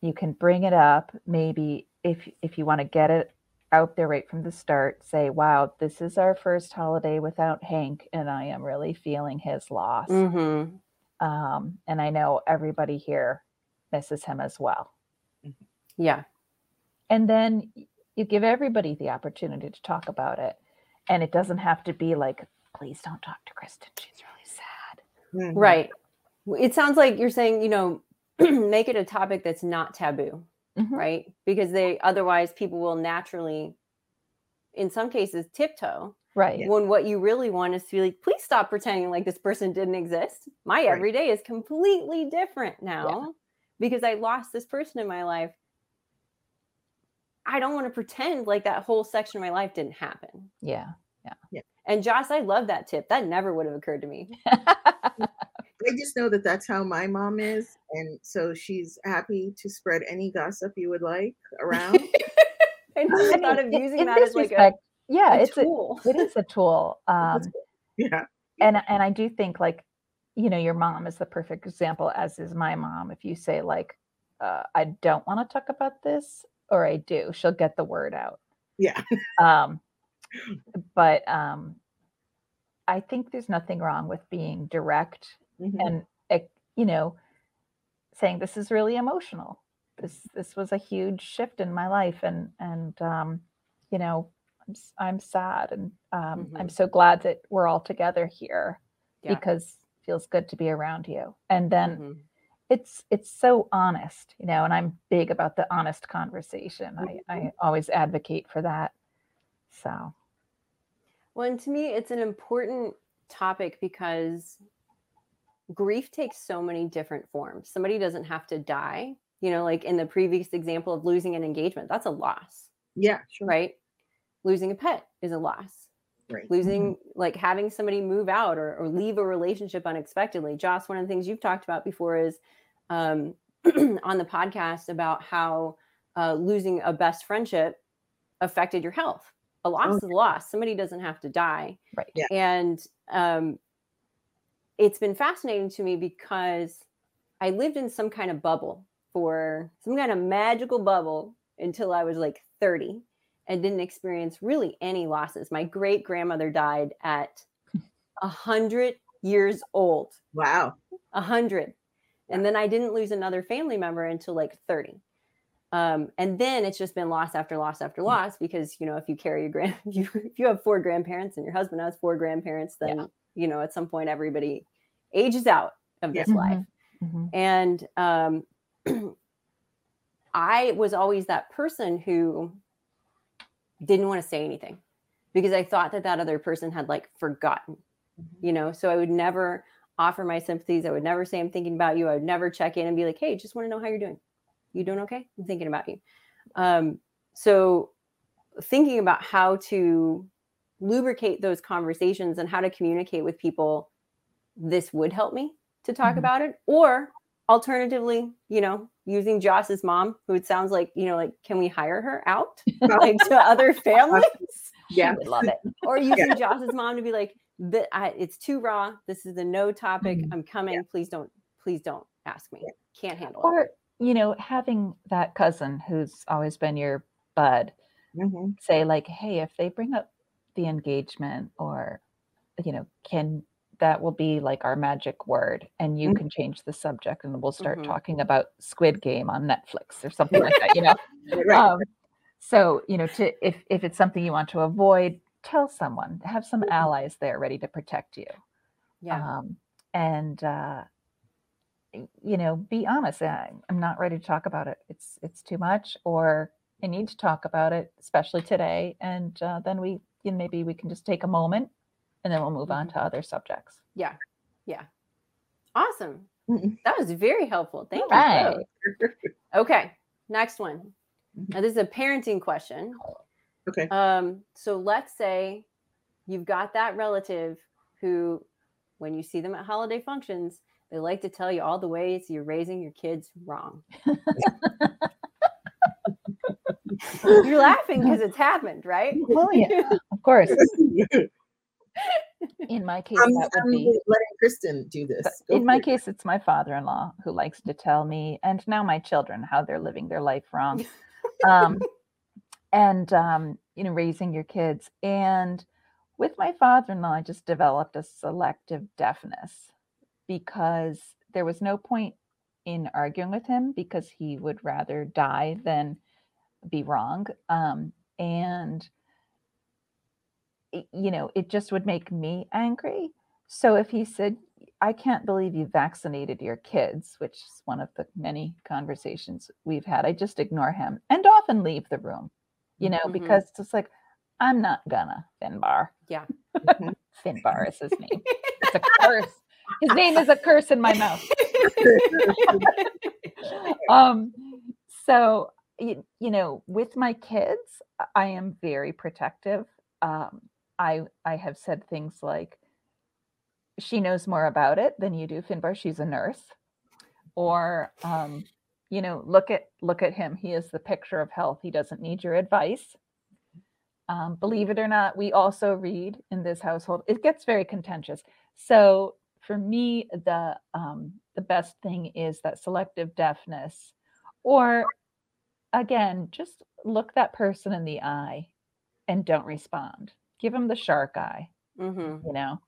Speaker 2: you can bring it up maybe if if you want to get it out there right from the start say wow this is our first holiday without hank and i am really feeling his loss
Speaker 1: Mhm.
Speaker 2: um, and i know everybody here misses him as well
Speaker 1: Yeah.
Speaker 2: And then you give everybody the opportunity to talk about it and it doesn't have to be like please don't talk to kristan she's really sad
Speaker 3: Mhm.
Speaker 1: Right. It sounds like you're saying, you know, make it a topic that's not taboo,
Speaker 2: Mhm.
Speaker 1: right? Because they otherwise people will naturally, in some cases, tiptoe
Speaker 2: right
Speaker 1: when what you really want is to be like, please stop pretending like this person didn't exist. My
Speaker 3: Right.
Speaker 1: everyday is completely different now because I lost this person in my life. I don't want to pretend like that whole section of my life didn't happen.
Speaker 2: yeah Yeah. yeah.
Speaker 1: And Joss, I love that tip. That never would have occurred to me.
Speaker 3: I just know that that's how my mom is, and so she's happy to spread any gossip you would like around.
Speaker 1: I never
Speaker 2: I
Speaker 1: thought of using
Speaker 2: in
Speaker 1: that
Speaker 2: this
Speaker 1: as like a,
Speaker 2: yeah
Speaker 1: a
Speaker 2: it's a,
Speaker 1: tool.
Speaker 2: it is a tool um,
Speaker 3: yeah,
Speaker 2: and and i do think like you know your mom is the perfect example as is my mom if you say like uh, i don't want to talk about this or i do she'll get the word out
Speaker 3: yeah,
Speaker 2: um, but um, i think there's nothing wrong with being direct
Speaker 3: Mhm.
Speaker 2: and you know saying this is really emotional this this was a huge shift in my life and and um, you know i'm, I'm sad and um, i'm
Speaker 1: Mhm.
Speaker 2: so glad that we're all together here
Speaker 1: Yeah.
Speaker 2: because it feels good to be around you and then
Speaker 1: Mhm.
Speaker 2: It's it's so honest you know and i'm big about the honest conversation i mm-hmm. i always advocate for that so
Speaker 1: Well, and to me, it's an important topic because grief takes so many different forms. Somebody doesn't have to die. You know, like in the previous example of losing an engagement, that's a loss,
Speaker 3: yeah, sure.
Speaker 1: right? Losing a pet is a loss.
Speaker 3: Right.
Speaker 1: losing like having somebody move out or, or leave a relationship unexpectedly joss one of the things you've talked about before is um, on the podcast about how uh, losing a best friendship affected your health a loss
Speaker 3: Oh.
Speaker 1: is a loss somebody doesn't have to die
Speaker 2: Right.
Speaker 3: Yeah.
Speaker 1: and um, it's been fascinating to me because i lived in some kind of bubble for some kind of magical bubble until i was like 30 and didn't experience really any losses. My great grandmother died at a hundred years old.
Speaker 3: Wow.
Speaker 1: A hundred. And then I didn't lose another family member until like 30. Um, and then it's just been loss after loss after loss because you know if you carry your grand if you, if you have four grandparents and your husband has four grandparents then
Speaker 2: Yeah.
Speaker 1: you know at some point everybody ages out of
Speaker 3: Yeah.
Speaker 1: this life
Speaker 2: Mhm.
Speaker 1: and um, I was always that person who didn't want to say anything because I thought that that other person had like forgotten, you know. So I would never offer my sympathies. I would never say I'm thinking about you. I would never check in and be like, "Hey, just want to know how you're doing. You doing okay? I'm thinking about you." Um, so thinking about how to lubricate those conversations and how to communicate with people, this would help me to talk
Speaker 2: Mhm.
Speaker 1: about it. Or alternatively, you know, using Joss's mom, who it sounds like, you know, like, can we hire her out like to other families?
Speaker 3: Yeah.
Speaker 2: Love it.
Speaker 1: or using Joss's mom to be like, "Th- I, it's too raw. This is a no topic.
Speaker 2: Mhm.
Speaker 1: I'm coming. Please don't, please don't ask me. Can't handle it.
Speaker 2: Or, you know, having that cousin who's always been your bud
Speaker 3: hmm
Speaker 2: say, like, hey, if they bring up the engagement or, you know, can that will be like our magic word and you
Speaker 3: Mhm.
Speaker 2: can change the subject and we'll start
Speaker 1: Mhm.
Speaker 2: talking about Squid Game on Netflix or something like that, you know?
Speaker 3: Right.
Speaker 2: um, so you know to if if it's something you want to avoid tell someone have some
Speaker 3: Mhm.
Speaker 2: allies there ready to protect you
Speaker 1: Yeah.
Speaker 2: um, and uh, you know be honest i'm not ready to talk about it it's it's too much or i need to talk about it especially today and uh, then we you know, maybe we can just take a moment and then we'll move on
Speaker 1: Mhm.
Speaker 2: to other subjects
Speaker 1: yeah. Yeah. Awesome. That was very helpful. Thank you.
Speaker 2: Right.
Speaker 1: Okay. Next one. Now, this is a parenting question.
Speaker 3: Okay.
Speaker 1: Um, so let's say you've got that relative who, when you see them at holiday functions, they like to tell you all the ways you're raising your kids wrong. You're laughing because it's happened, right?
Speaker 2: oh yeah of course in my case
Speaker 3: I'm,
Speaker 2: that would
Speaker 3: I'm
Speaker 2: be
Speaker 3: letting Kristan do this. Go
Speaker 2: in my
Speaker 3: it.
Speaker 2: case, it's my father-in-law who likes to tell me, and now my children, how they're living their life wrong, um, and um, you know, raising your kids. And with my father-in-law, I just developed a selective deafness because there was no point in arguing with him because he would rather die than be wrong. Um, and you know, it just would make me angry. So if he said, I can't believe you vaccinated your kids, which is one of the many conversations we've had, I just ignore him and often leave the room, you know,
Speaker 1: Mhm.
Speaker 2: because it's just like, I'm not gonna, Finbar.
Speaker 1: Yeah.
Speaker 2: Finbar is his name. It's a curse. His name is a curse in my mouth. um so you, you know with my kids i am very protective um i i have said things like she knows more about it than you do finbar. She's a nurse. Or um you know look at look at him. He is the picture of health. He doesn't need your advice. Um, believe it or not we also read in this household it gets very contentious. So for me the um, the best thing is that selective deafness or again just look that person in the eye and don't respond give them the shark eye
Speaker 1: hmm
Speaker 2: you know?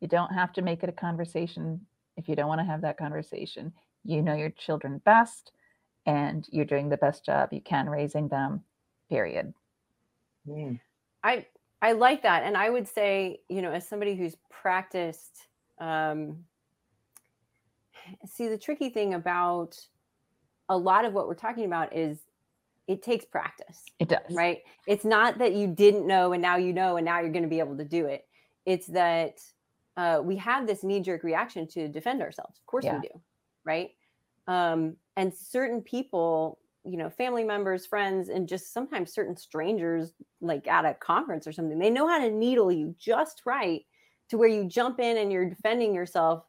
Speaker 2: You don't have to make it a conversation if you don't want to have that conversation. You know your children best and you're doing the best job you can raising them period.
Speaker 3: Mm.
Speaker 1: I I like that, and I would say, you know, as somebody who's practiced, um, see the tricky thing about a lot of what we're talking about is it takes practice,
Speaker 2: it does
Speaker 1: right? It's not that you didn't know and now you know and now you're going to be able to do it. It's that uh, we have this knee jerk reaction to defend ourselves. Of course
Speaker 2: Yeah.
Speaker 1: we do, right? Um, and certain people you know family members friends and just sometimes certain strangers like at a conference or something they know how to needle you just right to where you jump in and you're defending yourself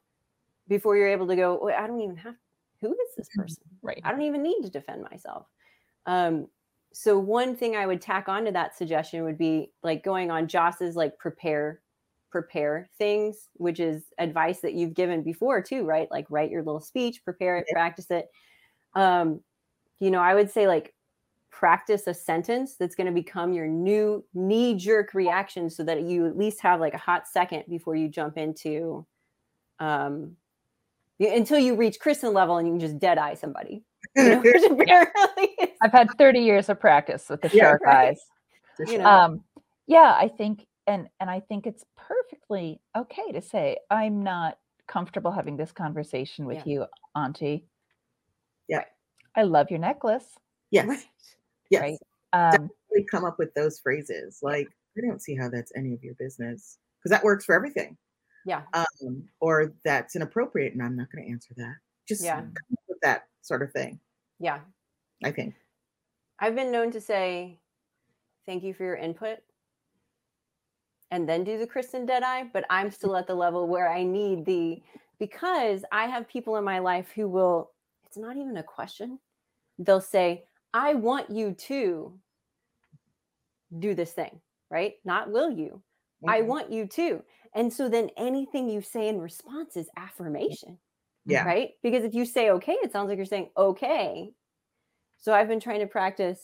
Speaker 1: before you're able to go i don't even have who is this
Speaker 2: Mm-hmm.
Speaker 1: person
Speaker 2: Right.
Speaker 1: i don't even need to defend myself um so one thing i would tack onto that suggestion would be like going on joss's like prepare prepare things which is advice that you've given before too right? Like write your little speech prepare it practice it. Um you know i would say like practice a sentence that's going to become your new knee jerk reaction so that you at least have like a hot second before you jump into um until you reach kristan level and you can just dead eye somebody you know, which apparently. is-
Speaker 2: I've had 30 years of practice with the
Speaker 3: Yeah,
Speaker 2: shark
Speaker 1: right.
Speaker 2: eyes.
Speaker 1: You know.
Speaker 2: Um, yeah, I think, and and I think it's perfectly okay to say I'm not comfortable having this conversation with
Speaker 1: Yeah.
Speaker 2: you, Auntie.
Speaker 3: Yeah.
Speaker 2: I love your necklace.
Speaker 3: yes.
Speaker 1: Right.
Speaker 3: Yes.
Speaker 2: Right. Um,
Speaker 3: We come up with those phrases like, I don't see how that's any of your business. Because that works for everything.
Speaker 1: yeah
Speaker 3: Um, or that's inappropriate and I'm not going to answer that. Just
Speaker 1: Yeah.
Speaker 3: come up with that sort of thing,
Speaker 1: yeah
Speaker 3: I think.
Speaker 1: I've been known to say thank you for your input and then do the Kristan Deadeye, but I'm still at the level where I need the because I have people in my life who will, it's not even a question. They'll say, I want you to do this thing, right? Not will you. I
Speaker 3: Mhm.
Speaker 1: want you to. And so then anything you say in response is affirmation
Speaker 3: Yeah.
Speaker 1: right? Because if you say okay, it sounds like you're saying okay. So I've been trying to practice.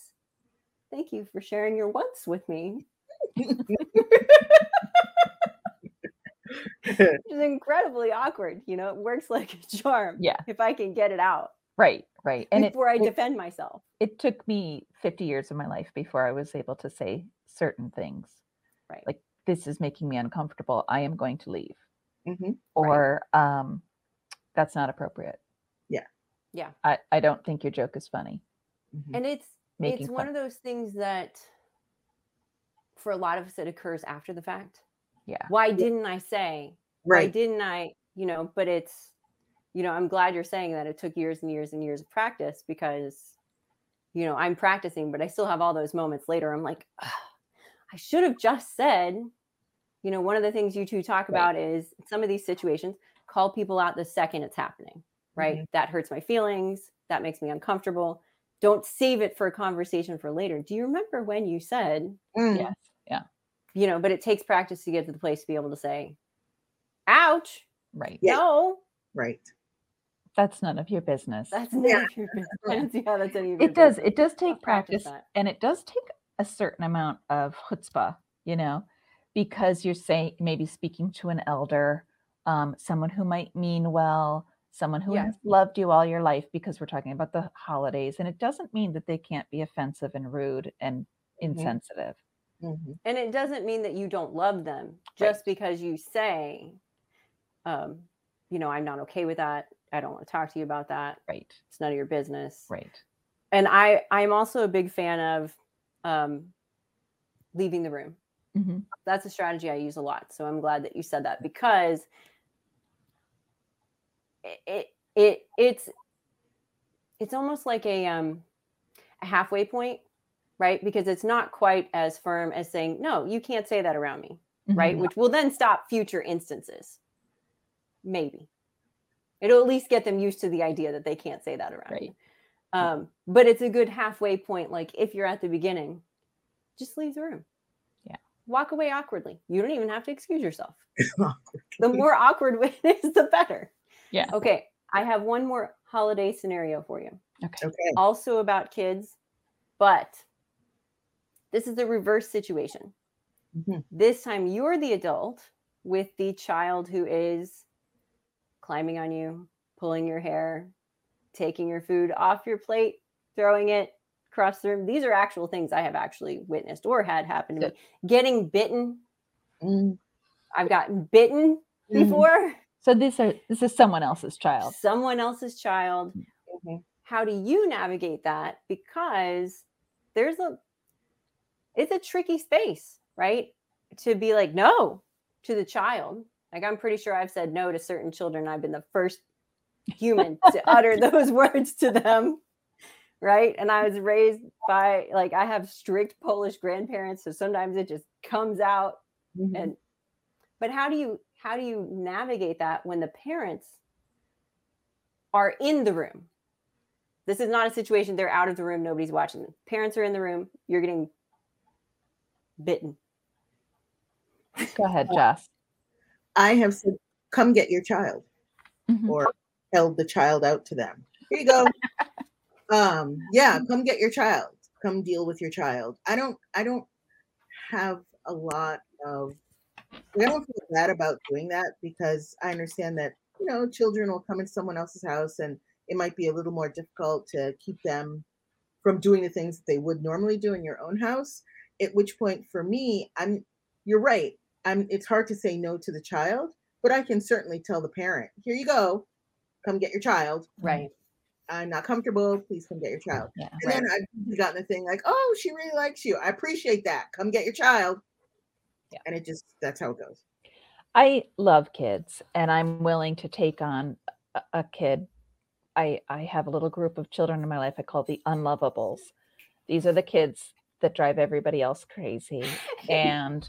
Speaker 1: Thank you for sharing your once with me, which is incredibly awkward. You know, it works like a charm.
Speaker 2: Yeah.
Speaker 1: If I can get it out
Speaker 2: right, right. And it,
Speaker 1: before I
Speaker 2: it,
Speaker 1: defend myself.
Speaker 2: it took me 50 years of my life before I was able to say certain things.
Speaker 1: Right.
Speaker 2: Like, this is making me uncomfortable. I am going to leave.
Speaker 3: Mhm.
Speaker 2: Or, um, that's not appropriate.
Speaker 3: Yeah.
Speaker 1: Yeah.
Speaker 2: I, I don't think your joke is funny.
Speaker 3: Mhm.
Speaker 1: And it's
Speaker 2: Making
Speaker 1: it's one of those things that for a lot of us it occurs after the fact.
Speaker 2: Yeah.
Speaker 1: Why didn't I say?
Speaker 3: right why
Speaker 1: didn't I, you know, but it's, you know, I'm glad you're saying that it took years and years and years of practice because, you know, I'm practicing, but I still have all those moments later. I'm like, "Ugh, I should have just said, you know, one of the things you two talk
Speaker 2: Right.
Speaker 1: about is some of these situations, call people out the second it's happening, right?
Speaker 3: Mm-hmm.
Speaker 1: That hurts my feelings. That makes me uncomfortable. Don't save it for a conversation for later. Do you remember when you said,
Speaker 3: Mm.
Speaker 2: Yes. Yeah.
Speaker 1: you know, but it takes practice to get to the place to be able to say, ouch,
Speaker 2: Right.
Speaker 3: Yeah.
Speaker 1: no,
Speaker 3: Right.
Speaker 2: That's none of your business.
Speaker 1: That's
Speaker 3: Yeah.
Speaker 1: none of your business. Yeah, that's any of your
Speaker 2: it does. It does take
Speaker 1: I'll practice
Speaker 2: practice and it does take a certain amount of chutzpah, you know, because you're saying maybe speaking to an elder, um, someone who might mean well, someone who has loved you all your life because we're talking about the holidays. And it doesn't mean that they can't be offensive and rude and insensitive.
Speaker 3: Mhm.
Speaker 1: And it doesn't mean that you don't love them just because you say, um, you know, I'm not okay with that. I don't want to talk to you about that.
Speaker 2: Right.
Speaker 1: It's none of your business.
Speaker 2: Right.
Speaker 1: And I, I'm also a big fan of um, leaving the room.
Speaker 2: hmm
Speaker 1: That's a strategy I use a lot. So I'm glad that you said that because it, it, it it's it's almost like a um a halfway point, right? Because it's not quite as firm as saying, no, you can't say that around me, right?
Speaker 2: Mhm.
Speaker 1: Which will then stop future instances. Maybe. It'll at least get them used to the idea that they can't say that around
Speaker 2: Right.
Speaker 1: you. Um, but it's a good halfway point. Like if you're at the beginning, just leave the room.
Speaker 2: Yeah.
Speaker 1: Walk away awkwardly. You don't even have to excuse yourself. The more awkward it is, the better.
Speaker 2: Yeah.
Speaker 1: Okay. I have one more holiday scenario for you
Speaker 2: Okay.
Speaker 3: Okay.
Speaker 1: also about kids, but this is the reverse situation.
Speaker 3: Mhm.
Speaker 1: This time you're the adult with the child who is climbing on you, pulling your hair, taking your food off your plate, throwing it across the room. These are actual things I have actually witnessed or had happen to me. Getting bitten.
Speaker 3: Mm.
Speaker 1: I've gotten bitten
Speaker 3: Mhm.
Speaker 1: before.
Speaker 2: So this are this is someone else's child.
Speaker 1: Someone else's child.
Speaker 3: Mhm.
Speaker 1: how do you navigate that because there's a it's a tricky space right to be like no to the child like i'm pretty sure i've said no to certain children i've been the first human to utter those words to them right? And I was raised by like I have strict Polish grandparents, so sometimes it just comes out
Speaker 3: Mhm.
Speaker 1: and but how do you how do you navigate that when the parents are in the room this is not a situation they're out of the room nobody's watching them parents are in the room you're getting bitten
Speaker 2: Go ahead, Jess.
Speaker 3: I have said, come get your child
Speaker 2: Mhm.
Speaker 3: or held the child out to them. Here you go. um, yeah, come get your child. Come deal with your child. I don't I don't have a lot of I don't feel bad about doing that because I understand that, you know, children will come into someone else's house and it might be a little more difficult to keep them from doing the things that they would normally do in your own house. At which point for me, I'm you're right. I'm it's hard to say no to the child, but I can certainly tell the parent, here you go, come get your child.
Speaker 1: right
Speaker 3: I'm not comfortable. Please come get your child.
Speaker 2: Yeah.
Speaker 3: And then I've gotten the thing like, oh, she really likes you. I appreciate that. Come get your child.
Speaker 2: Yeah.
Speaker 3: And it just that's how it goes.
Speaker 2: I love kids and I'm willing to take on a, a kid. I I have a little group of children in my life I call the unlovables. These are the kids that drive everybody else crazy and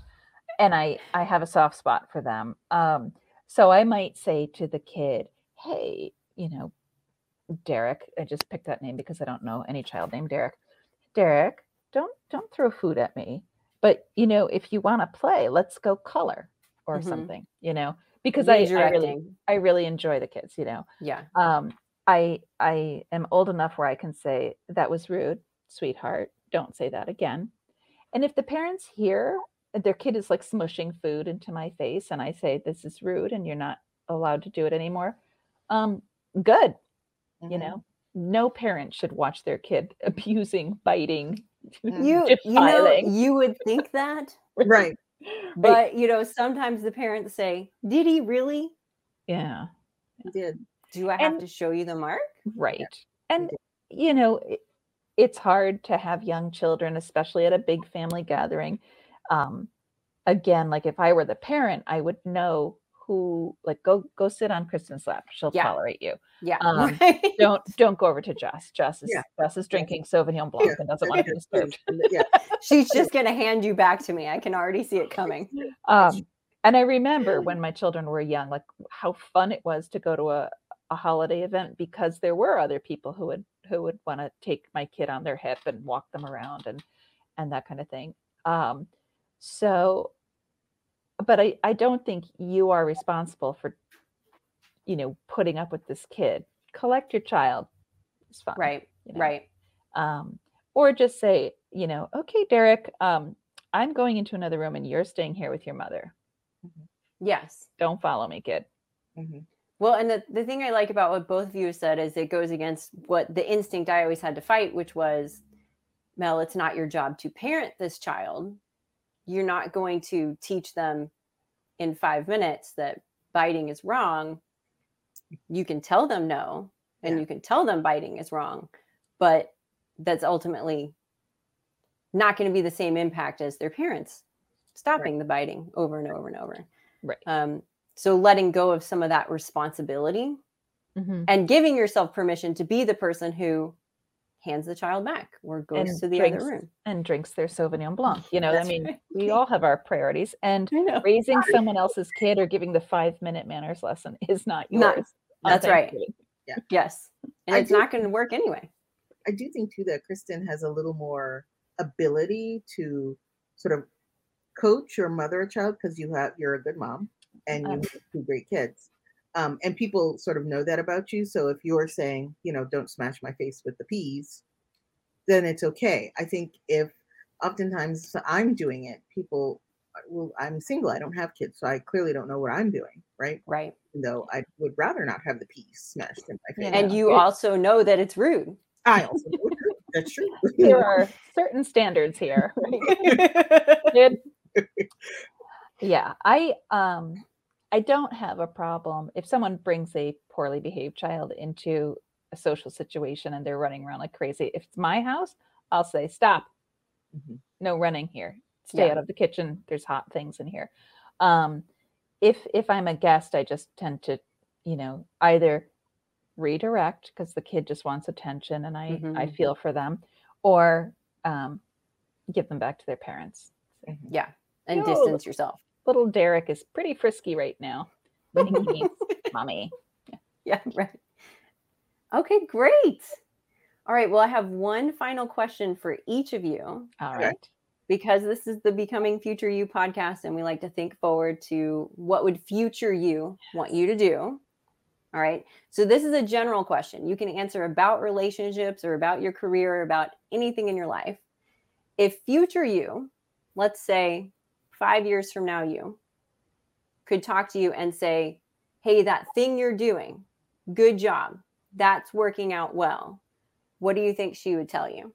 Speaker 2: and I I have a soft spot for them. Um so I might say to the kid, "Hey, you know, Derek, I just picked that name because I don't know any child named Derek. Derek, don't don't throw food at me. But you know, if you want to play, let's go color or
Speaker 1: Mhm.
Speaker 2: something, you know, because I, I really I really enjoy the kids, you know.
Speaker 1: yeah
Speaker 2: Um I I am old enough where I can say that was rude, sweetheart. Don't say that again. And if the parents hear their kid is like smushing food into my face and I say this is rude and you're not allowed to do it anymore, um good you
Speaker 3: Mhm.
Speaker 2: know no parent should watch their kid abusing biting.
Speaker 1: You you know you would think that
Speaker 3: Right.
Speaker 1: but you know sometimes the parents say did he really?
Speaker 2: Yeah.
Speaker 3: You did.
Speaker 1: do i have
Speaker 2: And-
Speaker 1: to show you the mark?
Speaker 2: Right. And you know it, it's hard to have young children especially at a big family gathering. Um again like if i were the parent i would know who like go go sit on kristan's lap she'll
Speaker 1: Yeah.
Speaker 2: tolerate you
Speaker 1: yeah
Speaker 2: Um,
Speaker 1: right?
Speaker 2: don't don't go over to jess jess is
Speaker 3: Yeah.
Speaker 2: jess is drinking sauvignon blanc
Speaker 3: Yeah,
Speaker 2: and doesn't want to be disturbed.
Speaker 3: Yeah.
Speaker 1: she's just gonna hand you back to me i can already see it coming
Speaker 2: Um, and I remember when my children were young, like how fun it was to go to a, a holiday event because there were other people who would who would want to take my kid on their hip and walk them around and and that kind of thing. Um, so, but I I don't think you are responsible for, you know, putting up with this kid. Collect your child. It's fine.
Speaker 1: right
Speaker 2: you know?
Speaker 1: right
Speaker 2: um, or just say, you know, okay, Derek, um, I'm going into another room and you're staying here with your mother.
Speaker 1: yes
Speaker 2: Don't follow me, kid.
Speaker 3: Mhm.
Speaker 1: Well, and the, the thing I like about what both of you said is it goes against what the instinct I always had to fight, which was, Mel, it's not your job to parent this child. You're not going to teach them in five minutes that biting is wrong. You can tell them no, and
Speaker 3: Yeah.
Speaker 1: you can tell them biting is wrong, but that's ultimately not going to be the same impact as their parents stopping the biting over and over and over.
Speaker 2: Right.
Speaker 1: Um, so letting go of some of that responsibility
Speaker 2: Mhm.
Speaker 1: and giving yourself permission to be the person who hands the child back or goes
Speaker 2: And
Speaker 1: to the
Speaker 2: drinks
Speaker 1: other room.
Speaker 2: And drinks their Sauvignon Blanc. You know, I mean,
Speaker 1: right.
Speaker 2: we all have our priorities. And raising someone else's kid or giving the five minute manners lesson is not yours.
Speaker 1: Not- that's right.
Speaker 2: unthankfully.
Speaker 1: Yes. And
Speaker 3: I
Speaker 1: it's
Speaker 3: do-
Speaker 1: not going to work anyway.
Speaker 3: I do think too that Kristan has a little more ability to sort of coach or mother a child because you have you're a good mom and you
Speaker 2: Um.
Speaker 3: have two great kids. Um, and people sort of know that about you. So if you're saying, you know, don't smash my face with the peas, then it's okay. I think if oftentimes I'm doing it, people well, I'm single, I don't have kids, so I clearly don't know what I'm doing, right?
Speaker 1: Right.
Speaker 3: Even though I would rather not have the peas smashed in my face.
Speaker 1: And you
Speaker 2: It-
Speaker 1: also know that it's rude.
Speaker 3: I also know it's true. that's true.
Speaker 2: There are certain standards here. Kid. yeah, I um I don't have a problem if someone brings a poorly behaved child into a social situation and they're running around like crazy. If it's my house, I'll say stop.
Speaker 3: Mhm.
Speaker 2: No running here. Stay
Speaker 1: Yeah.
Speaker 2: out of the kitchen. There's hot things in here. Um if if I'm a guest, I just tend to, you know, either redirect because the kid just wants attention and I, I
Speaker 1: Mhm.
Speaker 2: feel for them, or um, give them back to their parents. Say,
Speaker 1: Yeah. And
Speaker 2: No.
Speaker 1: distance yourself.
Speaker 2: Little Derek is pretty frisky right now. When he needs mommy.
Speaker 1: Yeah, right. Okay, great. All right. Well, I have one final question for each of you
Speaker 2: All right.
Speaker 1: Because this is the Becoming Future You podcast, and we like to think forward to what would future you want you to do. All right. So, this is a general question. You can answer about relationships or about your career or about anything in your life. If future you, let's say five years from now, you could talk to you and say, Hey, that thing you're doing, good job. That's working out well. What do you think she would tell you?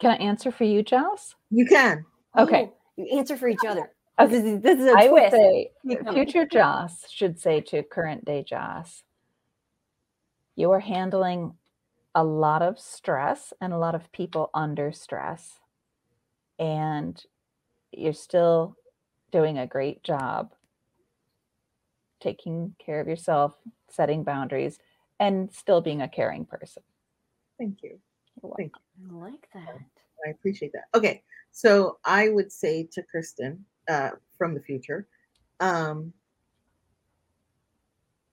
Speaker 2: Can I answer for you, Giles?
Speaker 3: You can.
Speaker 2: Okay.
Speaker 1: You answer for each other.
Speaker 2: Okay.
Speaker 1: This is, this is a
Speaker 2: I would say future Joss should say to current day Joss, you are handling a lot of stress and a lot of people under stress. And you're still doing a great job taking care of yourself, setting boundaries, and still being a caring person.
Speaker 3: Thank you. Thank You're
Speaker 1: I like that.
Speaker 3: I appreciate that. Okay, so I would say to Kristan uh, from the future, um,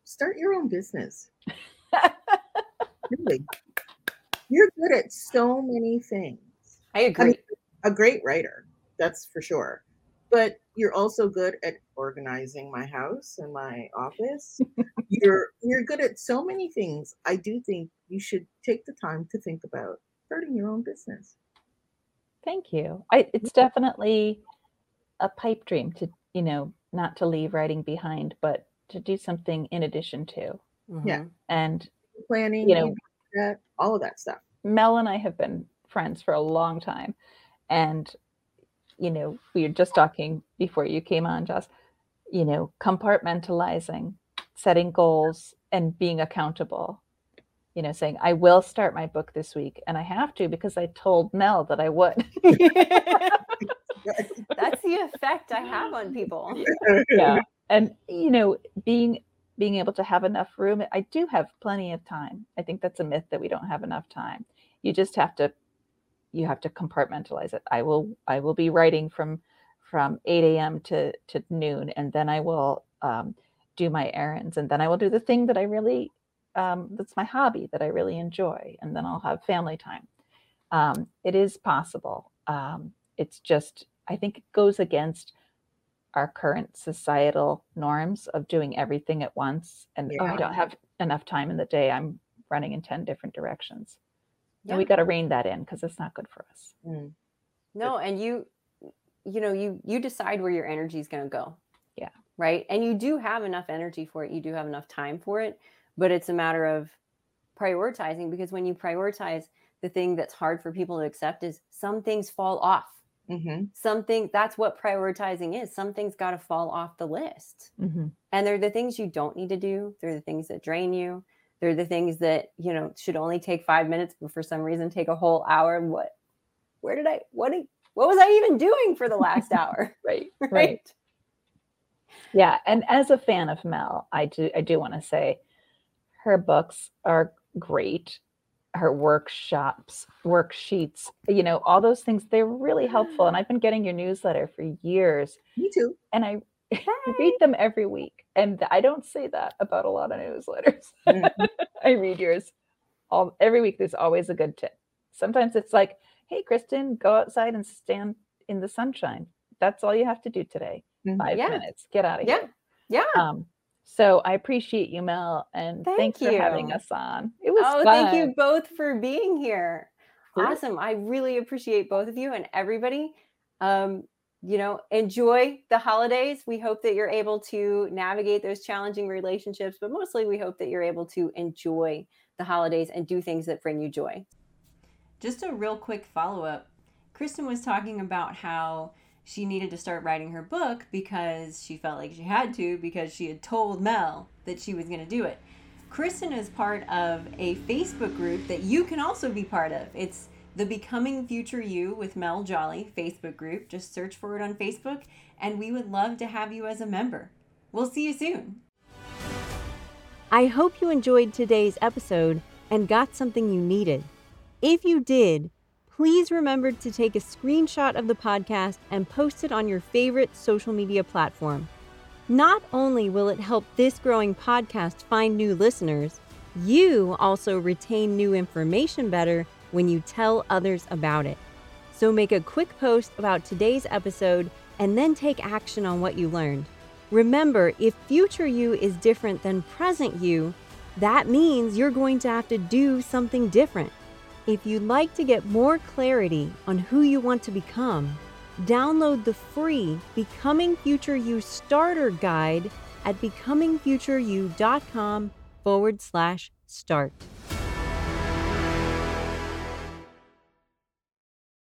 Speaker 3: start your own business. really, you're good at so many things.
Speaker 1: I agree.
Speaker 3: A great writer, that's for sure. But you're also good at organizing my house and my office. you're you're good at so many things. I do think you should take the time to think about starting your own business.
Speaker 2: Thank you. I, it's definitely a pipe dream to, you know, not to leave writing behind, but to do something in addition to.
Speaker 3: Yeah.
Speaker 1: Mhm.
Speaker 2: And
Speaker 3: Planning,
Speaker 2: You know-
Speaker 3: that, all of that stuff.
Speaker 2: Mel and I have been friends for a long time. And, you know, we were just talking before you came on, Joss, you know, compartmentalizing, setting goals, and being accountable. You know, saying, I will start my book this week. And I have to because I told Mel that I would.
Speaker 1: That's the effect I have on people.
Speaker 2: yeah and you know being being able to have enough room i do have plenty of time. I think that's a myth that we don't have enough time. You just have to you have to compartmentalize it. I will i will be writing from from 8 a.m to to noon and then i will um, do my errands and then i will do the thing that i really um, that's my hobby that i really enjoy and then i'll have family time. Um, it is possible. Um, it's just i think it goes against our current societal norms of doing everything at once and oh, i don't have enough time in the day i'm running in 10 different directions and we got to rein that in because it's not good for us
Speaker 3: Mm.
Speaker 1: No, and you you know, you you decide where your energy is going to go.
Speaker 2: Yeah.
Speaker 1: Right? And you do have enough energy for it. You do have enough time for it, but it's a matter of prioritizing because when you prioritize the thing that's hard for people to accept is some things fall off.
Speaker 3: Hmm
Speaker 1: Something that's what prioritizing is. Something's got to fall off the list.
Speaker 2: mm-hmm.
Speaker 1: And they're the things you don't need to do. They're the things that drain you. They're the things that, you know, should only take five minutes, but for some reason take a whole hour. What, where did I, what, did, what was I even doing for the last hour?
Speaker 2: right
Speaker 1: Right.
Speaker 2: yeah and as a fan of mel i do i do want to say her books are great her workshops worksheets you know all those things they're really helpful and i've been getting your newsletter for years
Speaker 3: Me too.
Speaker 2: and i read them every week and i don't say that about a lot of newsletters
Speaker 3: Mhm.
Speaker 2: i read yours all every week there's always a good tip sometimes it's like hey kristan go outside and stand in the sunshine that's all you have to do today
Speaker 3: Mhm.
Speaker 2: five
Speaker 1: Yeah.
Speaker 2: minutes get out of
Speaker 1: Yeah.
Speaker 2: here
Speaker 1: Yeah.
Speaker 2: um so i appreciate you mel and
Speaker 1: Thank
Speaker 2: thanks for having us on it was
Speaker 1: Oh,
Speaker 2: fun.
Speaker 1: thank you both for being here.
Speaker 2: Sure.
Speaker 1: Awesome. I really appreciate both of you and everybody. Um, you know, enjoy the holidays. We hope that you're able to navigate those challenging relationships, but mostly we hope that you're able to enjoy the holidays and do things that bring you joy. Just a real quick follow up. Kristan was talking about how she needed to start writing her book because she felt like she had to because she had told Mel that she was going to do it. Kristan is part of a Facebook group that you can also be part of. It's the Becoming Future You with Mel Jolly Facebook group. Just search for it on Facebook, and we would love to have you as a member. We'll see you soon. I hope you enjoyed today's episode and got something you needed. If you did, please remember to take a screenshot of the podcast and post it on your favorite social media platform. Not only will it help this growing podcast find new listeners, you also retain new information better when you tell others about it. So make a quick post about today's episode and then take action on what you learned. Remember, if future you is different than present you, that means you're going to have to do something different. If you'd like to get more clarity on who you want to become, download the free Becoming Future You Starter Guide at becomingfutureyou.com forward slash start.